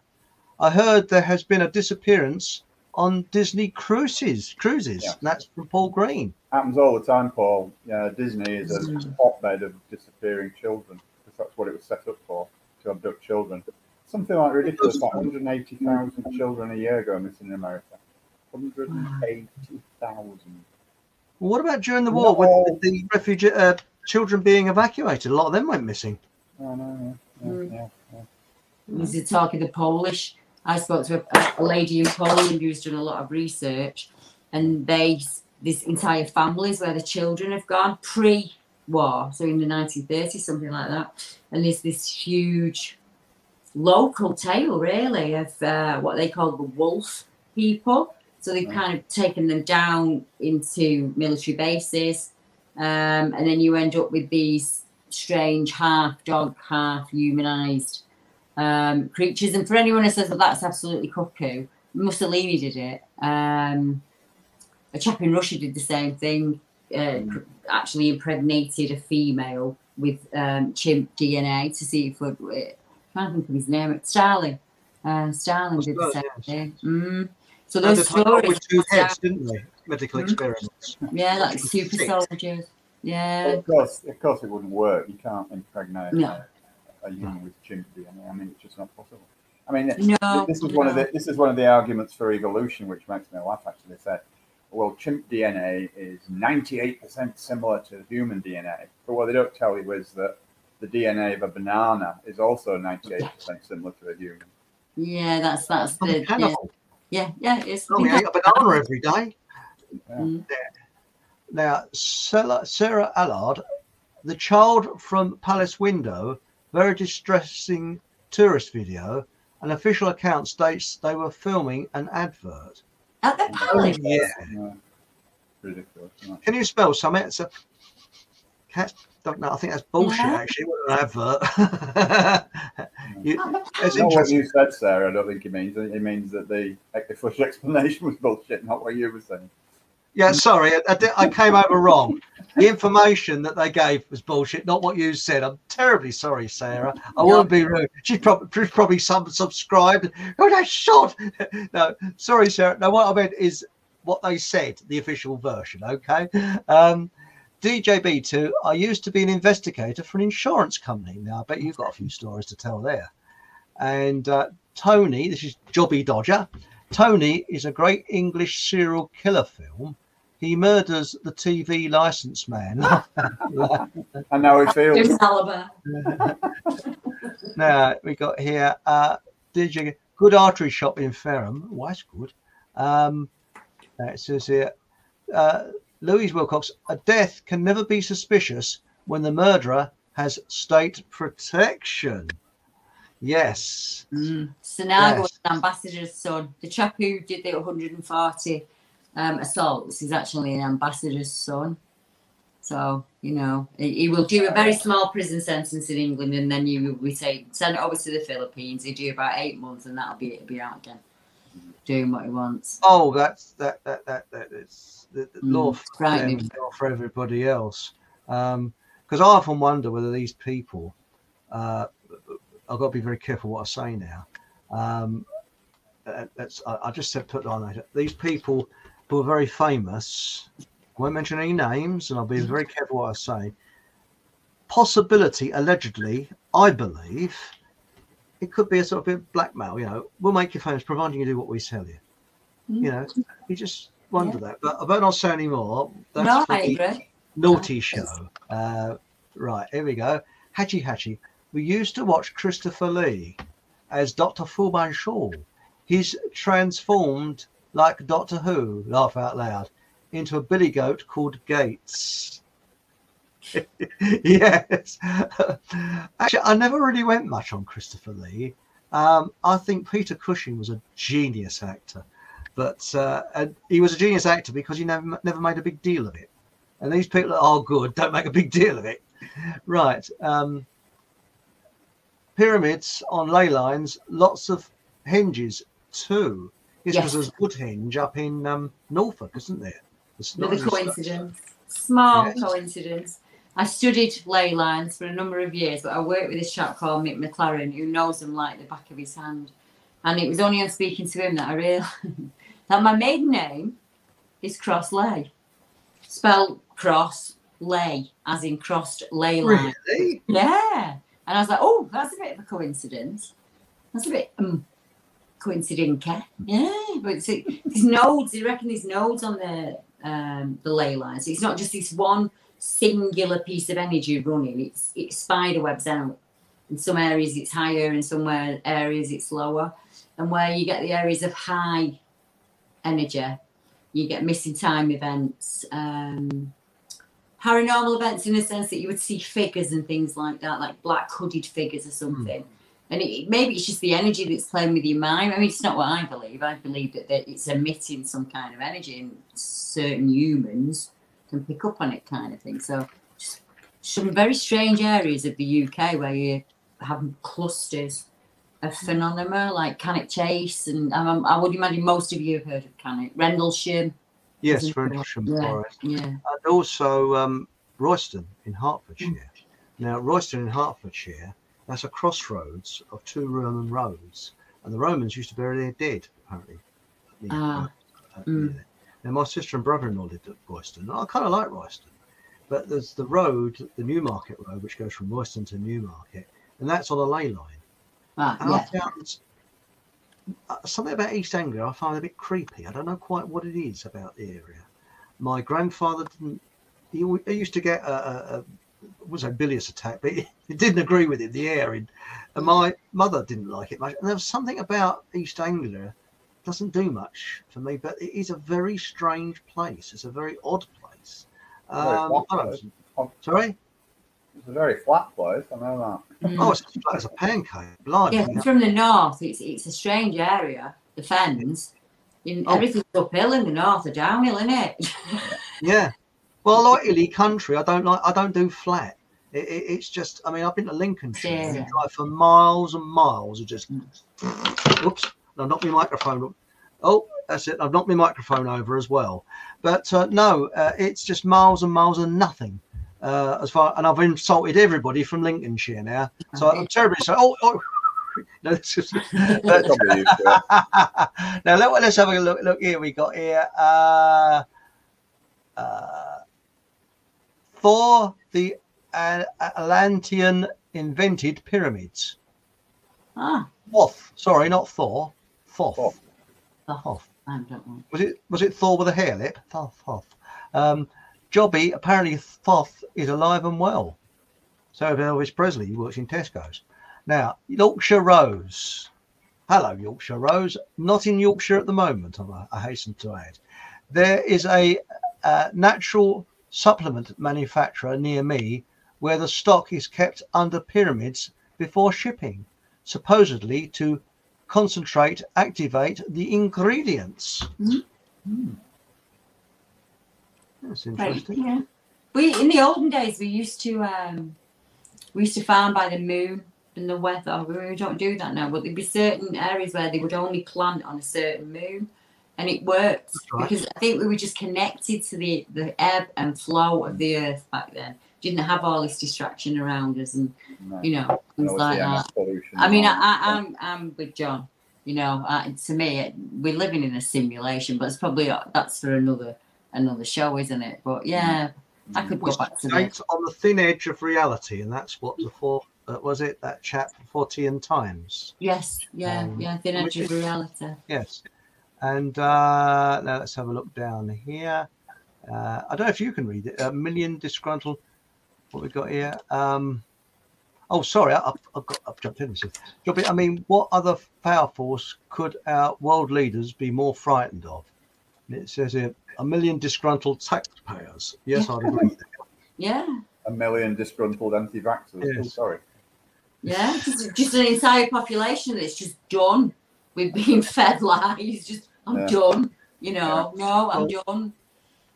[SPEAKER 1] I heard there has been a disappearance on Disney cruises. Cruises.
[SPEAKER 2] Yeah.
[SPEAKER 1] And that's from Paul Green.
[SPEAKER 2] Happens all the time, Paul. Yeah, Disney is a hotbed of disappearing children because that's what it was set up for to abduct children. Something like ridiculous, like 180,000 children a year go missing in America. 180,000.
[SPEAKER 1] Well, what about during the war with the refugee uh, children being evacuated? A lot of them went missing.
[SPEAKER 2] Oh, no, yeah,
[SPEAKER 3] Mm.
[SPEAKER 2] yeah, yeah.
[SPEAKER 3] This is talking the Polish. I spoke to a, a lady in Poland who's done a lot of research, and they this entire families where the children have gone pre-war, so in the 1930s, something like that. And there's this huge local tale, really, of uh, what they call the wolf people. So they've kind of taken them down into military bases, um, and then you end up with these strange half dog, half humanized um, creatures. And for anyone who says that that's absolutely cuckoo, Mussolini did it. Um, a chap in Russia did the same thing. Uh, cr- Actually, impregnated a female with um, chimp DNA to see if it. would- I can't think of his name. Stalin. Uh, Stalin did the same thing. Mm. So those
[SPEAKER 1] did like that
[SPEAKER 3] stories.
[SPEAKER 1] with two heads, didn't they? Medical
[SPEAKER 3] Mhm.
[SPEAKER 1] experiments.
[SPEAKER 3] Yeah, like super
[SPEAKER 1] Six.
[SPEAKER 3] soldiers. Yeah.
[SPEAKER 2] Of course, of course, it wouldn't work. You can't impregnate
[SPEAKER 3] No.
[SPEAKER 2] a, a human with chimp DNA. I mean, it's just not possible. I mean,
[SPEAKER 3] No,
[SPEAKER 2] this is one of the this is one of the arguments for evolution, which makes me laugh. Actually, they say, well, chimp DNA is ninety eight percent similar to human DNA, but what they don't tell you is that the DNA of a banana is also ninety eight percent similar to a human.
[SPEAKER 3] Yeah, that's that's the yeah, yeah, yeah. It's
[SPEAKER 1] Oh, we ate a banana every day.
[SPEAKER 3] Mm.
[SPEAKER 1] Now, Sarah, Sarah Allard, the child from Palace Window, very distressing tourist video. An official account states they were filming an advert.
[SPEAKER 3] At the palace.
[SPEAKER 1] Yeah.
[SPEAKER 2] Yeah. Ridiculous.
[SPEAKER 1] Can you spell something? It's a cat. Don't know. I think that's bullshit.
[SPEAKER 3] Yeah.
[SPEAKER 1] Actually, what an advert. you, it's
[SPEAKER 2] Not what
[SPEAKER 1] interesting.
[SPEAKER 2] you said, Sarah. I don't think it means. It means that the official explanation was bullshit, not what you were saying.
[SPEAKER 1] Yeah, sorry, I, I, I came over wrong. The information that they gave was bullshit, not what you said. I'm terribly sorry, Sarah. I won't be rude. She's probably, she's probably sub- subscribed. Oh, that's shot. No, sorry, Sarah. No, what I meant is what they said, the official version. Okay. Um, DJB2, I used to be an investigator for an insurance company. Now, I bet you've got a few stories to tell there. And uh, Tony, this is Jobby Dodger. Tony is a great English serial killer film. He murders the TV license man.
[SPEAKER 2] I know it feels.
[SPEAKER 3] There's Alaba.
[SPEAKER 1] now we got here uh DJ good artery shop in Ferrum. Why that's good. Um it says here uh Louise Wilcox, a death can never be suspicious when the murderer has state protection. Yes.
[SPEAKER 3] Sinaga
[SPEAKER 1] Yes.
[SPEAKER 3] was an ambassador's son. The chap who did the 140 um, assaults is actually an ambassador's son. So, you know, he, he will do a very small prison sentence in England and then you we say send it over to the Philippines. He do about eight months and that'll be it'll be out again. Doing what he wants.
[SPEAKER 1] Oh, that's that that that that is the, the
[SPEAKER 3] Mm,
[SPEAKER 1] law for them, law for everybody else. Um, because I often wonder whether these people, uh, I've got to be very careful what I say now. Um, uh, that's I, I just said put on later. These people who are very famous, won't mention any names, and I'll be very careful what I say. Possibility, allegedly, I believe, it could be a sort of bit of blackmail. You know, we'll make you famous providing you do what we tell you. You know, you just wonder that. But I better not say any more. That's
[SPEAKER 3] No, I
[SPEAKER 1] the
[SPEAKER 3] agree.
[SPEAKER 1] Naughty show. Uh, right, here we go. Hatchy Hatchy. We used to watch Christopher Lee as Dr. Fu Shaw. He's transformed like Doctor Who, laugh out loud, into a billy goat called Gates. yes. Actually, I never really went much on Christopher Lee. Um, I think Peter Cushing was a genius actor, but uh, and he was a genius actor because he never never made a big deal of it. And these people that are good don't make a big deal of it. Right. Um, pyramids on ley lines, lots of hinges too. This
[SPEAKER 3] Yes.
[SPEAKER 1] was a Woodhenge up in um, Norfolk, isn't there? It's not
[SPEAKER 3] With a
[SPEAKER 1] as-
[SPEAKER 3] coincidence. Small
[SPEAKER 1] Yes.
[SPEAKER 3] coincidence. I studied ley lines for a number of years, but I worked with this chap called Mick McLaren who knows them like the back of his hand. And it was only on speaking to him that I realised that my maiden name is Cross Lay. Spelled cross lay, as in crossed ley line.
[SPEAKER 1] Really?
[SPEAKER 3] Yeah. And I was like, oh, that's a bit of a coincidence. That's a bit um, coincident, yeah. But it's, there's nodes. I reckon there's nodes on the um, the ley lines. It's not just this one singular piece of energy running. It's it spider webs out. In some areas it's higher, in some areas it's lower. And where you get the areas of high energy, you get missing time events, um, paranormal events in the sense that you would see figures and things like that, like black hooded figures or something. And it, maybe it's just the energy that's playing with your mind. I mean, it's not what I believe. I believe that, that it's emitting some kind of energy, and certain humans can pick up on it, kind of thing. So, just some very strange areas of the UK where you have clusters of phenomena like Cannock Chase, and um, I would imagine most of you have heard of Cannock, Rendlesham.
[SPEAKER 1] Yes? Rendlesham
[SPEAKER 3] yeah,
[SPEAKER 1] Forest.
[SPEAKER 3] Yeah.
[SPEAKER 1] and also um, Royston in Hertfordshire. Now, Royston in Hertfordshire, that's a crossroads of two Roman roads, and the Romans used to bury their dead, apparently.
[SPEAKER 3] Ah,
[SPEAKER 1] uh,
[SPEAKER 3] mm.
[SPEAKER 1] near. Now, my sister and brother-in-law lived at Royston. and I kind of like Royston, but there's the road, the Newmarket Road, which goes from Royston to Newmarket, and that's on a ley line.
[SPEAKER 3] Ah,
[SPEAKER 1] And
[SPEAKER 3] yeah.
[SPEAKER 1] I found uh, something about East Anglia I find a bit creepy. I don't know quite what it is about the area. My grandfather didn't. He, he used to get a, a, a was a bilious attack, but he, he didn't agree with it. The air, in, and my mother didn't like it much. And there was something about East Anglia doesn't do much for me, but it is a very strange place. It's a very odd place. Um,
[SPEAKER 2] flat
[SPEAKER 1] I don't know. Sorry.
[SPEAKER 2] It's a very flat place. I know that.
[SPEAKER 1] Oh, it's as flat as a pancake. Blimey.
[SPEAKER 3] Yeah, from the north, it's it's a strange area. The fens, in,
[SPEAKER 1] Oh.
[SPEAKER 3] everything's uphill in the north, or downhill, isn't it?
[SPEAKER 1] Yeah. Well, I like hilly country. I don't like. I don't do flat. It, it, it's just. I mean, I've been to Lincolnshire. You
[SPEAKER 3] Yeah.
[SPEAKER 1] drive for miles and miles of just. Oops! I knocked my microphone. Oh, that's it. I've knocked my microphone over as well. But uh, no, uh, it's just miles and miles and nothing. Uh, as far and I've insulted everybody from Lincolnshire now. So I'm terribly sorry. Oh, oh. No, this is, but,
[SPEAKER 2] Probably used to
[SPEAKER 1] now let, let's have a look. Look here, we got here. Uh, uh, Thor the uh, Atlantean invented pyramids.
[SPEAKER 3] ah,
[SPEAKER 1] Thoth, sorry, not Thor. Thoth.
[SPEAKER 3] I don't know.
[SPEAKER 1] Was it was it Thor with a hare lip? Thoth. Thoth. Um, Jobby, apparently Thoth is alive and well. So Elvis Presley, he works in Tesco's. Now, Yorkshire Rose. Hello, Yorkshire Rose. Not in Yorkshire at the moment, I, hasten to add. There is a uh, natural supplement manufacturer near me where the stock is kept under pyramids before shipping, supposedly to concentrate, activate the ingredients. That's
[SPEAKER 3] Right,
[SPEAKER 1] interesting.
[SPEAKER 3] yeah. We in the olden days we used to um we used to farm by the moon and the weather. We don't do that now, but there'd be certain areas where they would only plant on a certain moon, and it worked
[SPEAKER 1] right.
[SPEAKER 3] because I think we were just connected to the the ebb and flow of the earth back then. Didn't have all this distraction around us, and
[SPEAKER 2] No.
[SPEAKER 3] you know things
[SPEAKER 2] No,
[SPEAKER 3] like that.
[SPEAKER 2] pollution
[SPEAKER 3] I mean, I, I, I'm I'm with John. You know, uh, to me, it, we're living in a simulation, but it's probably uh, that's for another another show, isn't it? But yeah, I could go back to that.
[SPEAKER 1] on the thin edge of reality, and that's what the four uh, was it that chap for Fortean Times.
[SPEAKER 3] Yes, yeah,
[SPEAKER 1] Um,
[SPEAKER 3] yeah, thin edge of reality.
[SPEAKER 1] Yes. And uh, now let's have a look down here. Uh, I don't know if you can read it. A million disgruntled. What we got here? Um, oh, sorry, I, I've, I've got I've jumped in. I mean, what other power force could our world leaders be more frightened of? And it says here, a million disgruntled taxpayers. Yes, I'd agree.
[SPEAKER 3] Yeah,
[SPEAKER 2] a million disgruntled anti-vaxxers. Oh,
[SPEAKER 1] Yes.
[SPEAKER 2] sorry.
[SPEAKER 3] yeah, just, just an entire population that's just done with being fed lies. Just I'm
[SPEAKER 1] Yeah.
[SPEAKER 3] done. You know, no, I'm
[SPEAKER 1] Well,
[SPEAKER 3] done.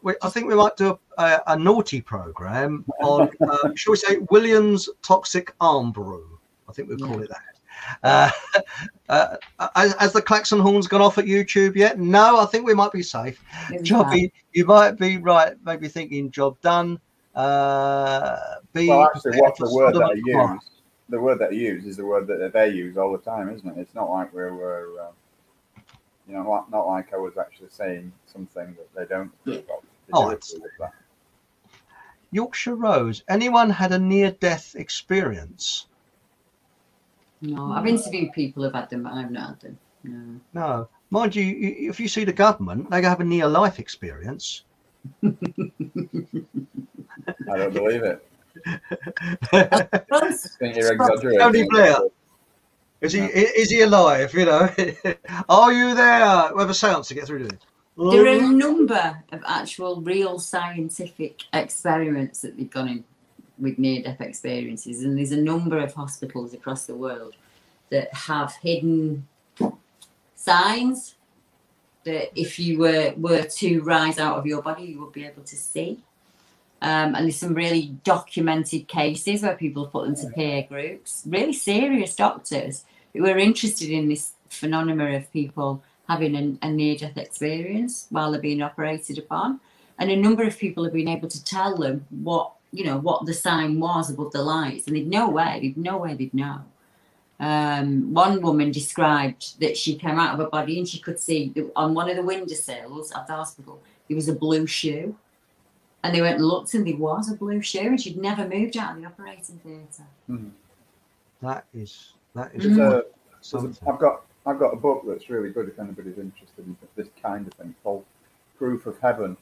[SPEAKER 1] We, I think we might do a, a naughty program on, uh, shall we say, Williams Toxic Arm Brew. I think we'll call it that. Uh, uh, has, has the klaxon horns gone off at YouTube yet? No, I think we might be safe.
[SPEAKER 3] Maybe
[SPEAKER 1] Jobby, you might be right. Maybe thinking job done. Uh, be
[SPEAKER 2] Well, actually, what's the word that
[SPEAKER 1] and
[SPEAKER 2] I
[SPEAKER 1] Gomorrah.
[SPEAKER 2] use? The word that I use is the word that they use all the time, isn't it? It's not like we're, we're um, you know, not, not like I was actually saying something that they don't. approve. They
[SPEAKER 1] Oh, it's-
[SPEAKER 2] approve of that.
[SPEAKER 1] Yorkshire Rose. Anyone had a near-death experience?
[SPEAKER 3] No, I've interviewed people who've had them, but I've not had them. No.
[SPEAKER 1] No, mind you, you- if you see the government, they have a near life experience.
[SPEAKER 2] I don't believe it. I think you're exaggerating.
[SPEAKER 1] Tony Blair. Is he is he alive? You know, are you there? We have a seance to get through to him.
[SPEAKER 3] There are a number of actual real scientific experiments that they've gone in with near death experiences, and there's a number of hospitals across the world that have hidden signs that if you were were to rise out of your body, you would be able to see. Um, and there's some really documented cases where people put them to peer groups, really serious doctors who are interested in this phenomenon of people having an, a near death experience while they're being operated upon. And a number of people have been able to tell them what, you know, what the sign was above the lights, and they'd no way, they'd no way they'd know. Um, one woman described that she came out of her body and she could see that on one of the windowsills of the hospital there was a blue shoe. And they went and looked, and there was a blue shoe, and she'd never moved out of the operating theatre.
[SPEAKER 2] Mhm.
[SPEAKER 1] That is that is
[SPEAKER 2] There's a-
[SPEAKER 1] quite
[SPEAKER 2] there's a-
[SPEAKER 1] something.
[SPEAKER 2] I've got I've got a book that's really good if anybody's interested in this kind of thing called Proof of Heaven,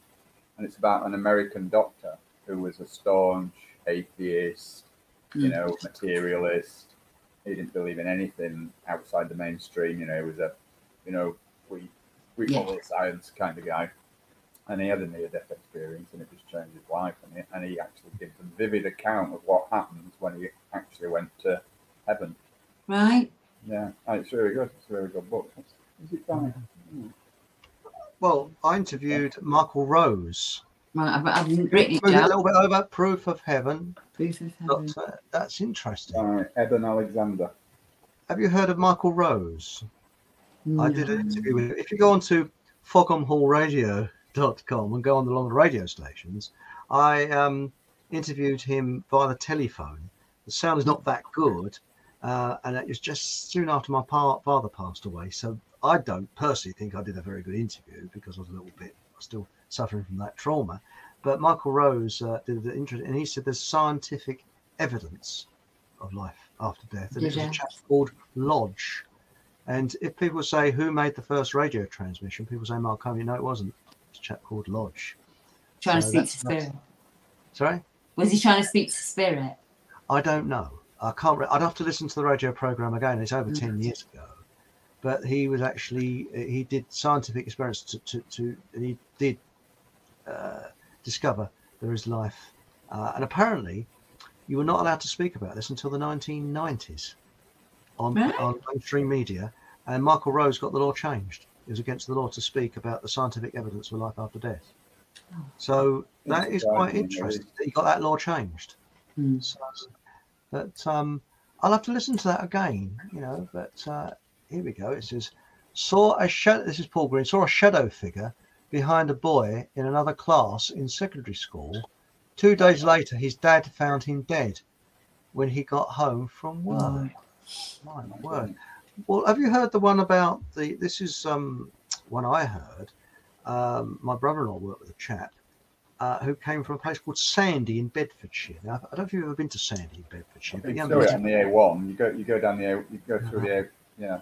[SPEAKER 2] and it's about an American doctor who was a staunch atheist, you
[SPEAKER 3] Mm.
[SPEAKER 2] know, materialist. He didn't believe in anything outside the mainstream. You know, he was a, you know, we we
[SPEAKER 3] Yeah.
[SPEAKER 2] follow science kind of guy. And he had a near death experience and it just changed his life. And he, and he actually gives a vivid account of what happens when he actually went to heaven.
[SPEAKER 3] Right?
[SPEAKER 2] Yeah, oh, it's really good. It's a really good book. Is it fine?
[SPEAKER 1] Well, I interviewed Michael Rose.
[SPEAKER 3] Right, I've, I've written it
[SPEAKER 1] Maybe a little bit over Proof of Heaven.
[SPEAKER 3] Proof of Heaven.
[SPEAKER 1] Doctor, that's interesting.
[SPEAKER 2] Right, Eben Alexander.
[SPEAKER 1] Have you heard of Michael Rose? I did an interview with him. If you go on to fockhamhallradio.com and go on the long radio stations, I um, interviewed him via the telephone. The sound is not that good, uh, and it was just soon after my pa- father passed away. So I don't personally think I did a very good interview because I was a little bit still suffering from that trauma. But Michael Rose uh, did an interview, and he said there's scientific evidence of life after death, and it was a chap called Lodge. And if people say who made the first radio transmission, people say Marconi. No, it wasn't. It's a chap called Lodge.
[SPEAKER 3] Trying
[SPEAKER 1] So
[SPEAKER 3] to speak to spirit.
[SPEAKER 1] Sorry,
[SPEAKER 3] Was he trying to speak to spirit?
[SPEAKER 1] I don't know. I can't. Re- I'd have to listen to the radio program again. It's over ten years ago, but he was actually he did scientific experiments to to, to he did uh, discover there is life, uh, and apparently you were not allowed to speak about this until the 1990s on
[SPEAKER 3] Really?
[SPEAKER 1] on mainstream media, and Michael Rose got the law changed. It was against the law to speak about the scientific evidence for life after death. So that is quite interesting. that He got that law changed. So, but um, I'll have to listen to that again, you know. But uh, here we go. It says, saw a shadow. This is Paul Green. Saw a shadow figure behind a boy in another class in secondary school. Two days later, his dad found him dead when he got home from work. My word. Well, have you heard the one about the? This is um, one I heard. Um, my brother-in-law worked with a chap uh, who came from a place called Sandy in Bedfordshire. Now, I don't know if you've ever been to Sandy in Bedfordshire, but
[SPEAKER 2] You
[SPEAKER 1] you
[SPEAKER 2] can
[SPEAKER 1] haven't
[SPEAKER 2] it on the A1. You go, you go down the A, you go through the A, yeah.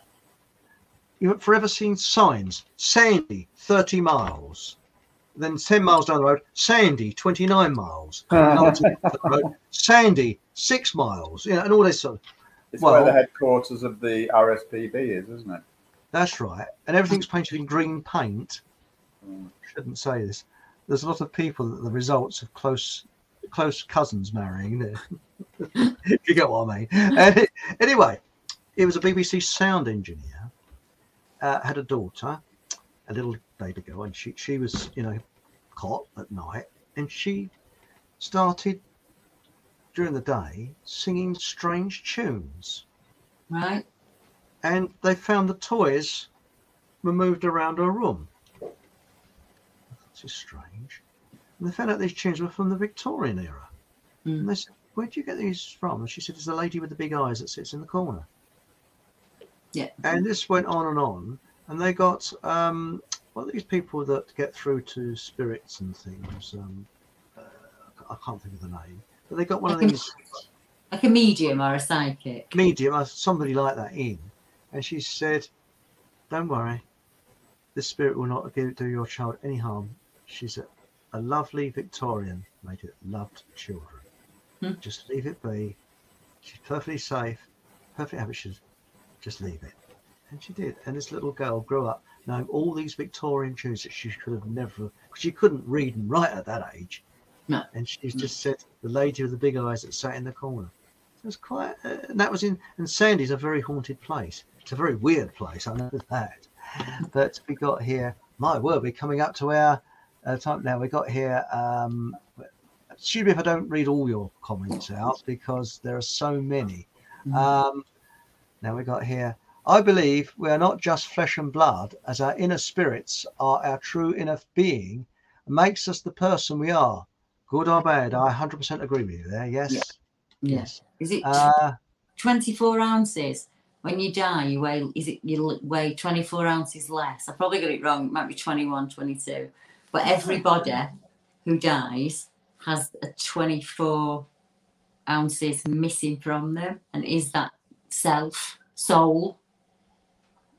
[SPEAKER 1] You've forever seen signs Sandy 30 miles, then 10 miles down the road, Sandy 29 miles, Another 10 miles down the road, Sandy 6 miles, you know, and all this sort of.
[SPEAKER 2] It's
[SPEAKER 1] Well-
[SPEAKER 2] where the headquarters of the RSPB is, isn't it?
[SPEAKER 1] That's right. And everything's painted in green paint. Shouldn't say this. There's a lot of people that the results of close close cousins marrying. if you get what I mean. And anyway, he was a BBC sound engineer. Uh, had a daughter, a little baby girl, and she she was you know cot at night, and she started during the day singing strange tunes
[SPEAKER 3] Right?
[SPEAKER 1] and they found the toys were moved around her room. This is strange. And they found out these tunes were from the Victorian era. And they said, Where would you get these from? And she said, It's the lady with the big eyes that sits in the corner.
[SPEAKER 3] Yeah.
[SPEAKER 1] And this went on and on. And they got, um, well, these people that get through to spirits and things. Um, uh, I can't think of the name. But they got one of these.
[SPEAKER 3] Like a medium or a psychic.
[SPEAKER 1] medium, uh, somebody like that in, and she said, "Don't worry, this spirit will not give, do your child any harm. She's a, a lovely Victorian lady that loved children.
[SPEAKER 3] Hmm.
[SPEAKER 1] Just leave it be. She's perfectly safe, perfectly happy. She's just leave it." And she did. And this little girl grew up knowing all these Victorian tunes that she could have never, she couldn't read and write at that age.
[SPEAKER 3] No.
[SPEAKER 1] And she just said, the lady with the big eyes that sat in the corner. It was quite, uh, and that was in, and Sandy's a very haunted place. It's a very weird place, I know that. But we got here, my word, we're coming up to our uh, time now. We got here, um, excuse me if I don't read all your comments out because there are so many. Um, now we got here, I believe we are not just flesh and blood, as our inner spirits are our true inner being, and makes us the person we are. Good or bad, I 100% agree with you there. Yes.
[SPEAKER 3] Yeah.
[SPEAKER 1] Yes.
[SPEAKER 3] Is it
[SPEAKER 1] Uh,
[SPEAKER 3] 24 ounces? When you die, you weigh, is it, you weigh 24 ounces less? I probably got it wrong. It might be 21, 22. But everybody who dies has a 24 ounces missing from them. And is that self, soul?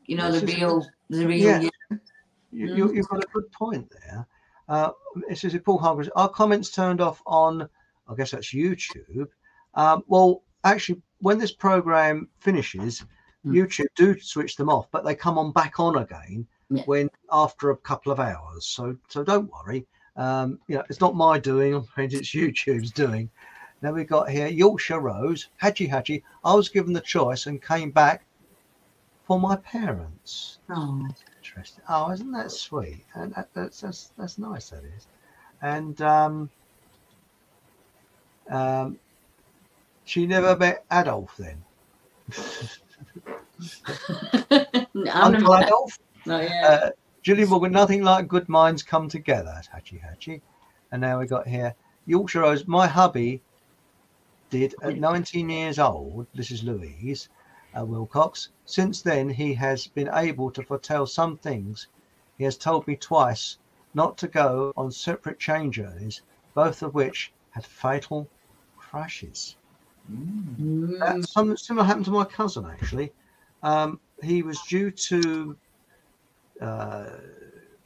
[SPEAKER 3] You know, the
[SPEAKER 1] This is-
[SPEAKER 3] real, the real
[SPEAKER 1] Yeah.
[SPEAKER 3] you.
[SPEAKER 1] You, you, you've got a good point there. Uh, this is Paul Hargreaves. Our comments turned off on, I guess that's YouTube. Um, well, actually, when this program finishes, YouTube do switch them off, but they come on back on again when after a couple of hours. So, so don't worry. Um, you know, it's not my doing. It's YouTube's doing. Now we got here Yorkshire Rose, Hatchy Hatchy. I was given the choice and came back for my parents.
[SPEAKER 3] Oh.
[SPEAKER 1] Interesting. Oh, isn't that sweet? And that, that's, that's that's nice. That is. And um, um, she never met Adolf then.
[SPEAKER 3] No,
[SPEAKER 1] Uncle Adolf.
[SPEAKER 3] no, yeah.
[SPEAKER 1] Uh, Julie Morgan. Nothing like good minds come together. That's Hatchy Hatchy. And now we got here Yorkshire Rose. My hubby did at 19 years old. This is Louise uh, Wilcox. Since then, he has been able to foretell some things. He has told me twice not to go on separate train journeys, both of which had fatal crashes. Uh, something similar happened to my cousin actually. Um, he was due to uh,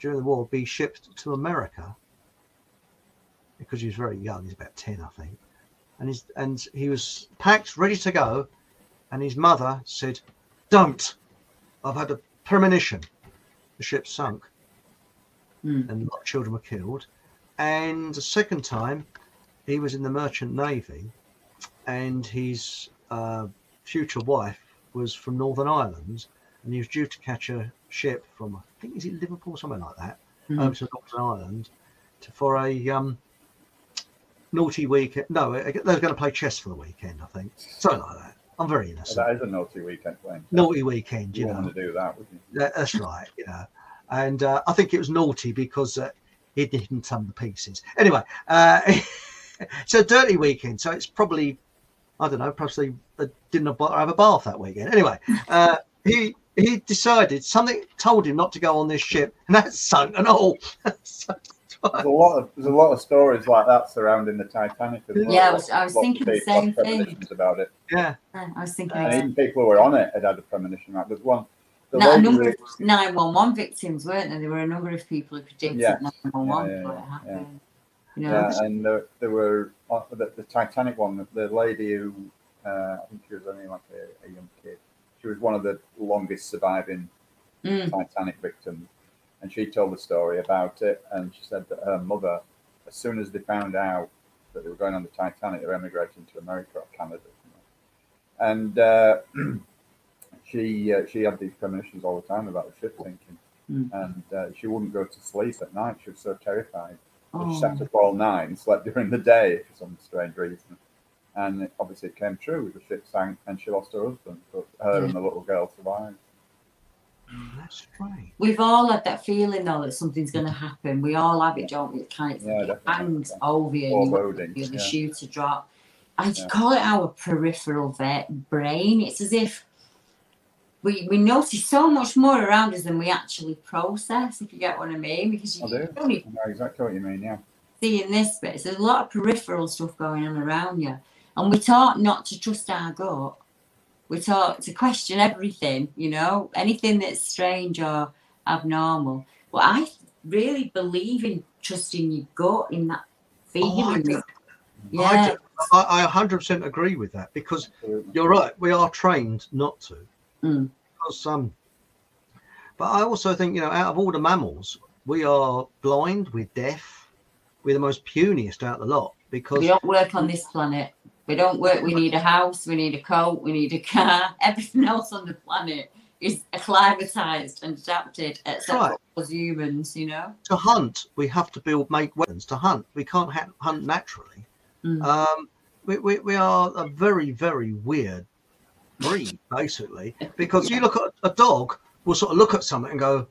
[SPEAKER 1] during the war be shipped to America because he was very young. He's about ten, I think, and he's and he was packed, ready to go, and his mother said, "Don't! I've had a premonition. The ship sunk, and a lot of children were killed." And the second time, he was in the merchant navy, and his uh, future wife was from Northern Ireland, and he was due to catch a ship from I think is it Liverpool, somewhere like that,
[SPEAKER 3] Mhm.
[SPEAKER 1] over to Northern Ireland, to, for a um, naughty weekend. No, they're going to play chess for the weekend, I think, something like that. I'm very innocent.
[SPEAKER 2] That is a naughty weekend playing.
[SPEAKER 1] Naughty weekend,
[SPEAKER 2] You
[SPEAKER 1] you know.
[SPEAKER 2] want to do that, would you?
[SPEAKER 1] That's right, you know. And uh, I think it was naughty because uh, he didn't some the pieces. Anyway, uh, so dirty weekend. So it's probably, I don't know, probably they didn't have have a bath that weekend. Anyway, uh, he he decided something told him not to go on this ship, and that sunk and all.
[SPEAKER 2] There's a lot of there's a lot of stories like that surrounding the Titanic as well.
[SPEAKER 3] Yeah, I was- I was thinking the same thing.
[SPEAKER 2] about it.
[SPEAKER 1] Yeah.
[SPEAKER 3] I was thinking
[SPEAKER 2] And even people who were on it had had a premonition. Like there's one. The
[SPEAKER 3] Now, a number of 911 victims, weren't there? There were a number of people who predicted
[SPEAKER 2] Yeah.
[SPEAKER 3] 911
[SPEAKER 2] Yeah, yeah,
[SPEAKER 3] before it
[SPEAKER 2] yeah.
[SPEAKER 3] You know,
[SPEAKER 2] Yeah, and there, there were uh, the, the Titanic one. The lady who uh, I think she was only like a, a young kid. She was one of the longest surviving
[SPEAKER 3] Mm.
[SPEAKER 2] Titanic victims, and she told the story about it. And she said that her mother, as soon as they found out that they were going on the Titanic, they were emigrating to America or Canada, and uh, she uh, she had these premonitions all the time about the ship sinking,
[SPEAKER 3] Mm.
[SPEAKER 2] and uh, she wouldn't go to sleep at night. She was so terrified. So She sat
[SPEAKER 3] Oh.
[SPEAKER 2] up all night and slept during the day for some strange reason. And it, obviously, it came true. The ship sank and she lost her husband, but her and the little girl survived.
[SPEAKER 1] Oh, that's right.
[SPEAKER 3] We've all had that feeling though that something's going to happen. We all have it, don't we? It kind of
[SPEAKER 2] Yeah, definitely.
[SPEAKER 3] hangs over you. and you
[SPEAKER 2] Foreboding,
[SPEAKER 3] the
[SPEAKER 2] yeah.
[SPEAKER 3] shoe to drop. I
[SPEAKER 2] Yeah.
[SPEAKER 3] call it our peripheral ve- brain. It's as if we we notice so much more around us than we actually process. If you get what I mean, because you
[SPEAKER 2] I do.
[SPEAKER 3] don't
[SPEAKER 2] I know exactly what you mean, yeah.
[SPEAKER 3] see in this bit. So there's a lot of peripheral stuff going on around you. And we're taught not to trust our gut. We're taught to question everything, you know, anything that's strange or abnormal. But I really believe in trusting your gut, in that
[SPEAKER 1] Oh, I
[SPEAKER 3] feeling.
[SPEAKER 1] do.
[SPEAKER 3] yeah.
[SPEAKER 1] I, I, I 100% agree with that because you're right. We are trained not to.
[SPEAKER 3] Mm.
[SPEAKER 1] Because, um, but I also think, you know, out of all the mammals, we are blind, we're deaf, we're the most puniest out of the lot because
[SPEAKER 3] We don't work on this planet. We don't work. We need a house. We need a coat. We need a car. Everything else on the planet is acclimatized and adapted, except
[SPEAKER 1] Right.
[SPEAKER 3] for us humans. You know.
[SPEAKER 1] to hunt, we have to build, make weapons to hunt. We can't ha- hunt naturally.
[SPEAKER 3] Mm.
[SPEAKER 1] Um, we, we, we are a very, very weird breed, basically, because you look at a dog, will sort of look at something and go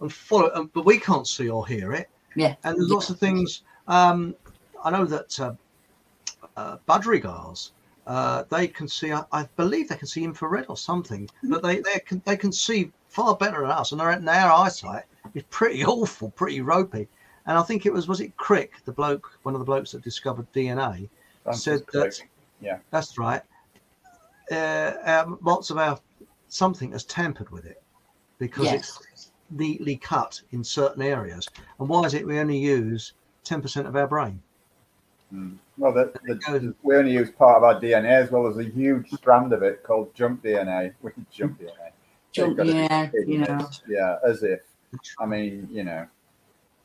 [SPEAKER 1] and follow, it, but we can't see or hear it.
[SPEAKER 3] Yeah.
[SPEAKER 1] And there's lots of things. Um, I know that uh, uh, budgerigars, uh, they can see. I, I believe they can see infrared or something, but they they can they can see far better than us, and their, their eyesight is pretty awful, pretty ropey. And I think it was was it Crick, the bloke, one of the blokes that discovered DNA,
[SPEAKER 2] Francis
[SPEAKER 1] said that
[SPEAKER 2] yeah.
[SPEAKER 1] that's right. Uh, um, lots of our something has tampered with it because
[SPEAKER 3] Yes.
[SPEAKER 1] it's neatly cut in certain areas. And why is it we only use ten percent of our brain?
[SPEAKER 2] Mm. Well, the, the, we only use part of our DNA as well as a huge strand of it called junk DNA. We junk DNA.
[SPEAKER 3] Junk
[SPEAKER 2] They've got it
[SPEAKER 3] DNA,
[SPEAKER 2] hidden
[SPEAKER 3] you know.
[SPEAKER 2] Yeah, as if. I mean, you know,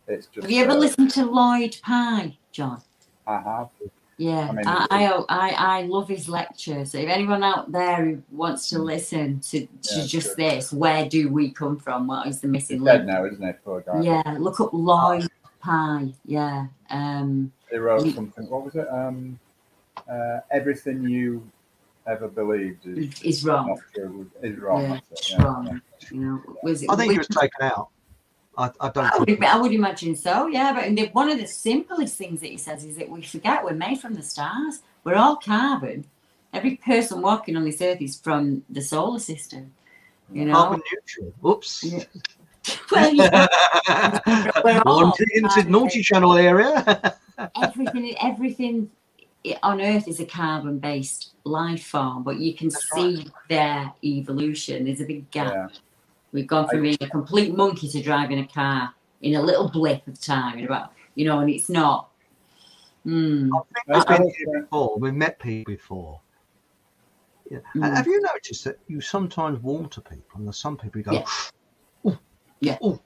[SPEAKER 2] it's just.
[SPEAKER 3] Have you ever
[SPEAKER 2] uh,
[SPEAKER 3] listened to Lloyd Pye, John?
[SPEAKER 2] I have.
[SPEAKER 3] Yeah,
[SPEAKER 2] I mean,
[SPEAKER 3] I, I, I, I love his lectures. So if anyone out there who wants to listen to, to
[SPEAKER 2] Yeah,
[SPEAKER 3] just this, where do we come from? What is the missing
[SPEAKER 2] He's
[SPEAKER 3] link?
[SPEAKER 2] dead now, isn't he? Poor guy.
[SPEAKER 3] Yeah, look up Lloyd Pye. Yeah. Um,
[SPEAKER 2] He wrote
[SPEAKER 3] He-
[SPEAKER 2] something. What was it? Um, uh, everything you ever believed is,
[SPEAKER 3] Is wrong.
[SPEAKER 2] Not true. Is wrong.
[SPEAKER 3] yeah,
[SPEAKER 2] it,
[SPEAKER 3] it's
[SPEAKER 2] yeah,
[SPEAKER 3] wrong. You know, was it?
[SPEAKER 1] I think it was taken out. I, I don't.
[SPEAKER 3] I would, I would imagine so, yeah. But the, one of the simplest things that he says is that we forget we're made from the stars. We're all carbon. Every person walking on this earth is from the solar system. You know,
[SPEAKER 1] Carbon neutral. Whoops.
[SPEAKER 3] Well, yeah.
[SPEAKER 1] Wanting into naughty channel area.
[SPEAKER 3] everything, everything on Earth is a carbon-based life form, but you can see their evolution. There's a big gap.
[SPEAKER 2] Yeah.
[SPEAKER 3] We've gone from being a complete monkey to driving a car in a little blip of time, in about you know, and it's not. Hmm.
[SPEAKER 1] I've been here before. We've met people before. Yeah.
[SPEAKER 3] Mm.
[SPEAKER 1] have you noticed that you sometimes warm to people, and there's some people you go,
[SPEAKER 3] Yeah. Yeah.
[SPEAKER 1] oh,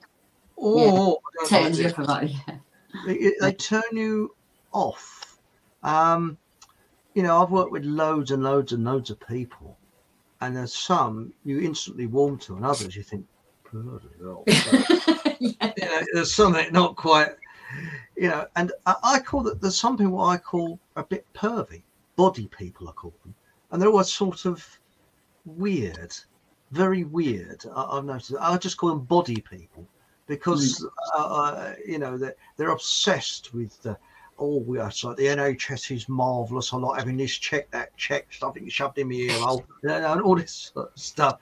[SPEAKER 1] oh, don't
[SPEAKER 3] Turns you
[SPEAKER 1] this."
[SPEAKER 3] up about. Yeah.
[SPEAKER 1] they, they turn you off. Um, you know, I've worked with loads and loads and loads of people, and there's some you instantly warm to, and others you think, "Bloody hell." you know, there's something not quite, you know. And I, I call that. There's something what I call a bit pervy, body people I call them, and they're always sort of weird, very weird. I, I've noticed. I just call them body people because uh, uh, you know they're, they're obsessed with the oh we are so the NHS is marvelous. I like having this check, that check, something shoved in my ear hole, you and all this sort of stuff.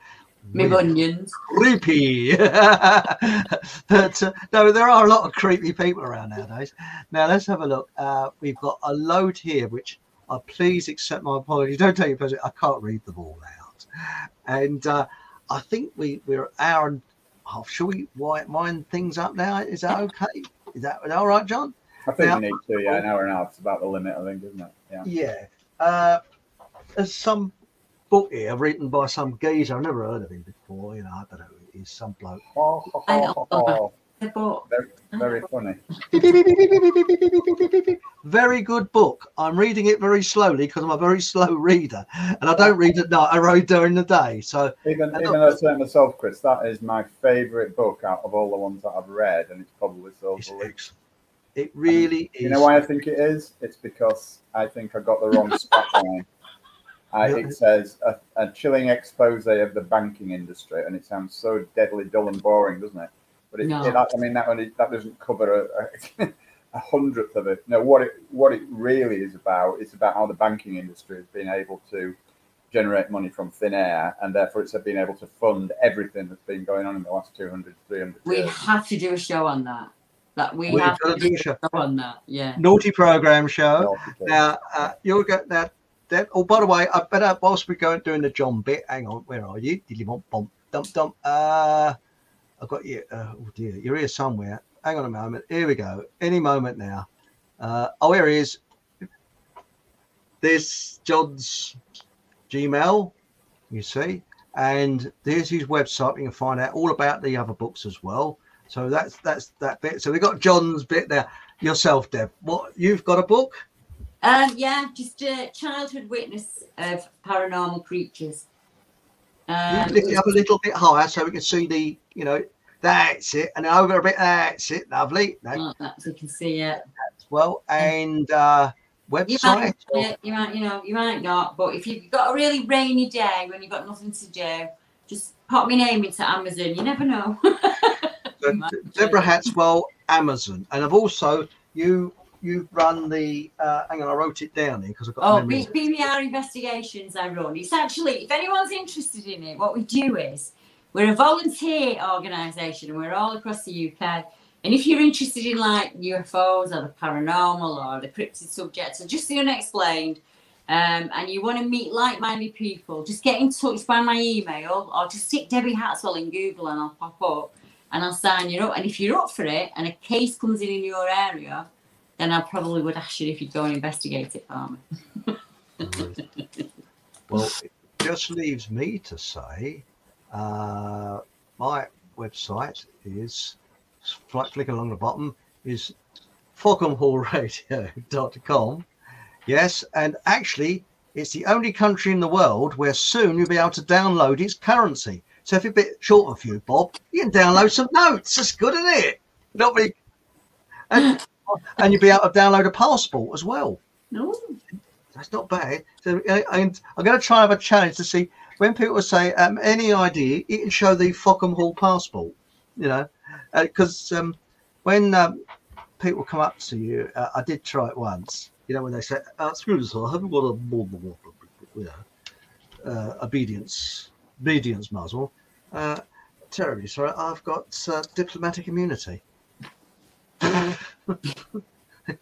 [SPEAKER 3] Me onions.
[SPEAKER 1] Creepy. but uh, no, there are a lot of creepy people around nowadays. Now let's have a look. Uh, we've got a load here, which uh, please accept my apologies. Don't take it personally. I can't read them all out. And uh, I think we we're an hour and a half. Should we wi- wind things up now? Is that okay? Is that all right, John?
[SPEAKER 2] I think
[SPEAKER 1] Now-
[SPEAKER 2] we need to. Yeah, an hour and a half is about the limit. I think, isn't it? Yeah.
[SPEAKER 1] Yeah. Uh, there's some book here written by some geezer. I've never heard of him before. You know, I don't know. who he is some bloke.
[SPEAKER 2] Oh, oh, oh, oh,
[SPEAKER 3] The book.
[SPEAKER 2] Very, very funny.
[SPEAKER 1] Very good book. I'm reading it very slowly because I'm a very slow reader, and I don't read at night. I read during the day. So
[SPEAKER 2] Even
[SPEAKER 1] And
[SPEAKER 2] even
[SPEAKER 1] look-
[SPEAKER 2] though saying myself, Chris, that is my favourite book out of all the ones that I've read, and it's probably sold
[SPEAKER 1] it's
[SPEAKER 2] the least.
[SPEAKER 1] It really is.
[SPEAKER 2] You know why I think it is? It's because I think I got the wrong strapline. I, it says a, a chilling expose of the banking industry, and it sounds so deadly dull and boring, doesn't it? But it,
[SPEAKER 3] No.
[SPEAKER 2] it- that, I mean, that only, that doesn't cover a, a, a hundredth of it. No, what it what it really is about is about how the banking industry has been able to generate money from thin air, and therefore it's been able to fund everything that's been going on in the last 200, 300
[SPEAKER 3] We
[SPEAKER 2] years.
[SPEAKER 3] have to do a show on that. That we
[SPEAKER 1] We've
[SPEAKER 3] have to do a show on that. Yeah.
[SPEAKER 1] naughty program show.
[SPEAKER 2] Naughty
[SPEAKER 1] Now uh, you'll get that. Deb. Oh, by the way, I better whilst we're going doing the John bit. Hang on, where are you? did you want bump dump dump. Uh, I've got you. Uh, oh dear, you're here somewhere. Hang on a moment. Here we go. Any moment now. Uh, oh, here he is. This John's Gmail. You see, and there's his website. You can find out all about the other books as well. So that's that's that bit. So we've got John's bit there. Yourself, Deb. What you've got a book?
[SPEAKER 3] Um, yeah, just a childhood witness of paranormal creatures.
[SPEAKER 1] You
[SPEAKER 3] Um,
[SPEAKER 1] lift it up a little bit higher so we can see the, you know, that's it, and over a bit. That's it, lovely.
[SPEAKER 3] That's, you can see it.
[SPEAKER 1] well, and uh,
[SPEAKER 3] You
[SPEAKER 1] website.
[SPEAKER 3] might, yeah, you might, you know, you might not. But if you've got a really rainy day when you've got nothing to do, just pop my name into Amazon. You never know.
[SPEAKER 1] So, Deborah Hatswell, Amazon, and I've also you you run the. Uh, hang on, I wrote it down here because I've got.
[SPEAKER 3] Oh,
[SPEAKER 1] memories.
[SPEAKER 3] BBR Investigations I run. It's actually, if anyone's interested in it, what we do is we're a volunteer organisation and we're all across the UK. And if you're interested in like UFOs or the paranormal or the cryptid subjects or just the unexplained, um, and you want to meet like-minded people, just get in touch by my email or just stick Debbie Hatswell in Google and I'll pop up and I'll sign you up. And if you're up for it and a case comes in in your area, then I probably would ask you if you'd go and investigate it for me.
[SPEAKER 1] Well, it just leaves me to say uh, my website is flick along the bottom is fockhamhallradio.com. Yes, and actually, it's the only country in the world where soon you'll be able to download its currency. So if you're a bit short of you, Bob, you can download some notes. That's good, isn't it? Not be, and, and you'd be able to download a passport as well.
[SPEAKER 3] No.
[SPEAKER 1] That's not bad. So I, I'm, I'm going to try and have a challenge to see when people say um, any idea, you can show the Fockham Hall passport. You know, because um, when um, people come up to you, uh, I did try it once. You know, when they say, uh, "Excuse me, sir, I haven't got a blah, blah, blah, you know, uh, obedience obedience muzzle." Uh, terribly sorry, I've got uh, diplomatic immunity.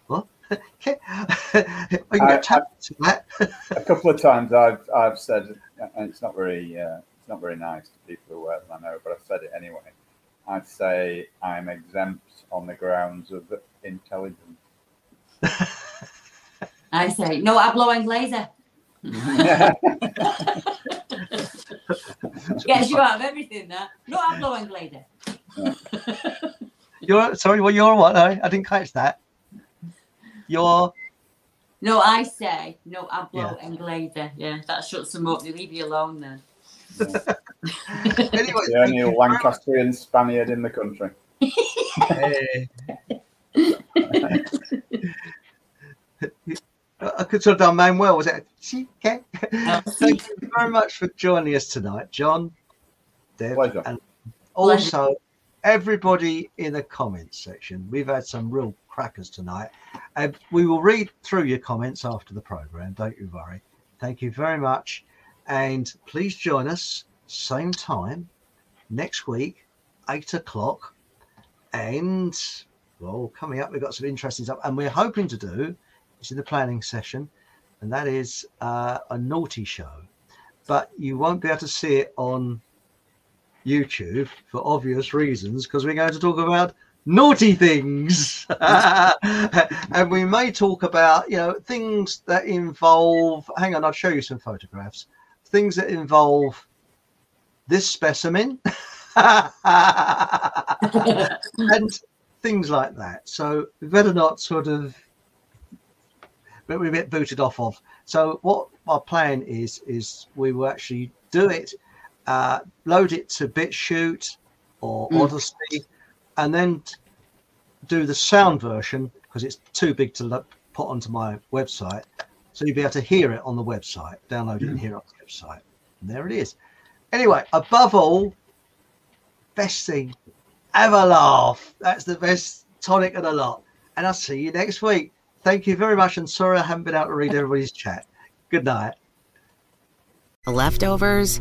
[SPEAKER 1] What? Okay. I can get tapped to that.
[SPEAKER 2] a couple of times I've I've said, and it's not very uh, it's not very nice to people who wear them, I know, but I've said it anyway. I'd say I'm exempt on the grounds of intelligence.
[SPEAKER 3] I say, no hablo inglesa. Gets you out of everything, that. No hablo inglesa.
[SPEAKER 1] You're sorry. Well, you're what? No, I didn't catch that. You're
[SPEAKER 3] No, I say, no hablo inglesa. Yeah, that shuts them up. They leave you alone then.
[SPEAKER 1] anyway.
[SPEAKER 2] the only Lancastrian Spaniard in the country.
[SPEAKER 1] I could have done Manuel. Was it? See, okay. Oh, thank you very much for joining us tonight, John. Deb,
[SPEAKER 2] Pleasure.
[SPEAKER 1] and also everybody in the comments section. We've had some real crackers tonight, and we will read through your comments after the program. Don't you worry. Thank you very much, and please join us same time next week, eight o'clock, and well, coming up, we've got some interesting stuff, and we're hoping to do. It's in the planning session, and that is uh, a naughty show. But you won't be able to see it on YouTube for obvious reasons because we're going to talk about naughty things. and we may talk about, you know, things that involve, hang on, I'll show you some photographs, things that involve this specimen and things like that. So we better not sort of but we get booted off of. So what our plan is is we will actually do it, uh, load it to BitChute or
[SPEAKER 3] Mm.
[SPEAKER 1] Odysee, and then do the sound version because it's too big to lo- put onto my website. So you'll be able to hear it on the website, download it and hear it on the website. And there it is. Anyway, above all, best thing, have a laugh. That's the best tonic of the lot. And I'll see you next week. Thank you very much. And sorry I haven't been able to read everybody's chat. Good night.
[SPEAKER 6] Leftovers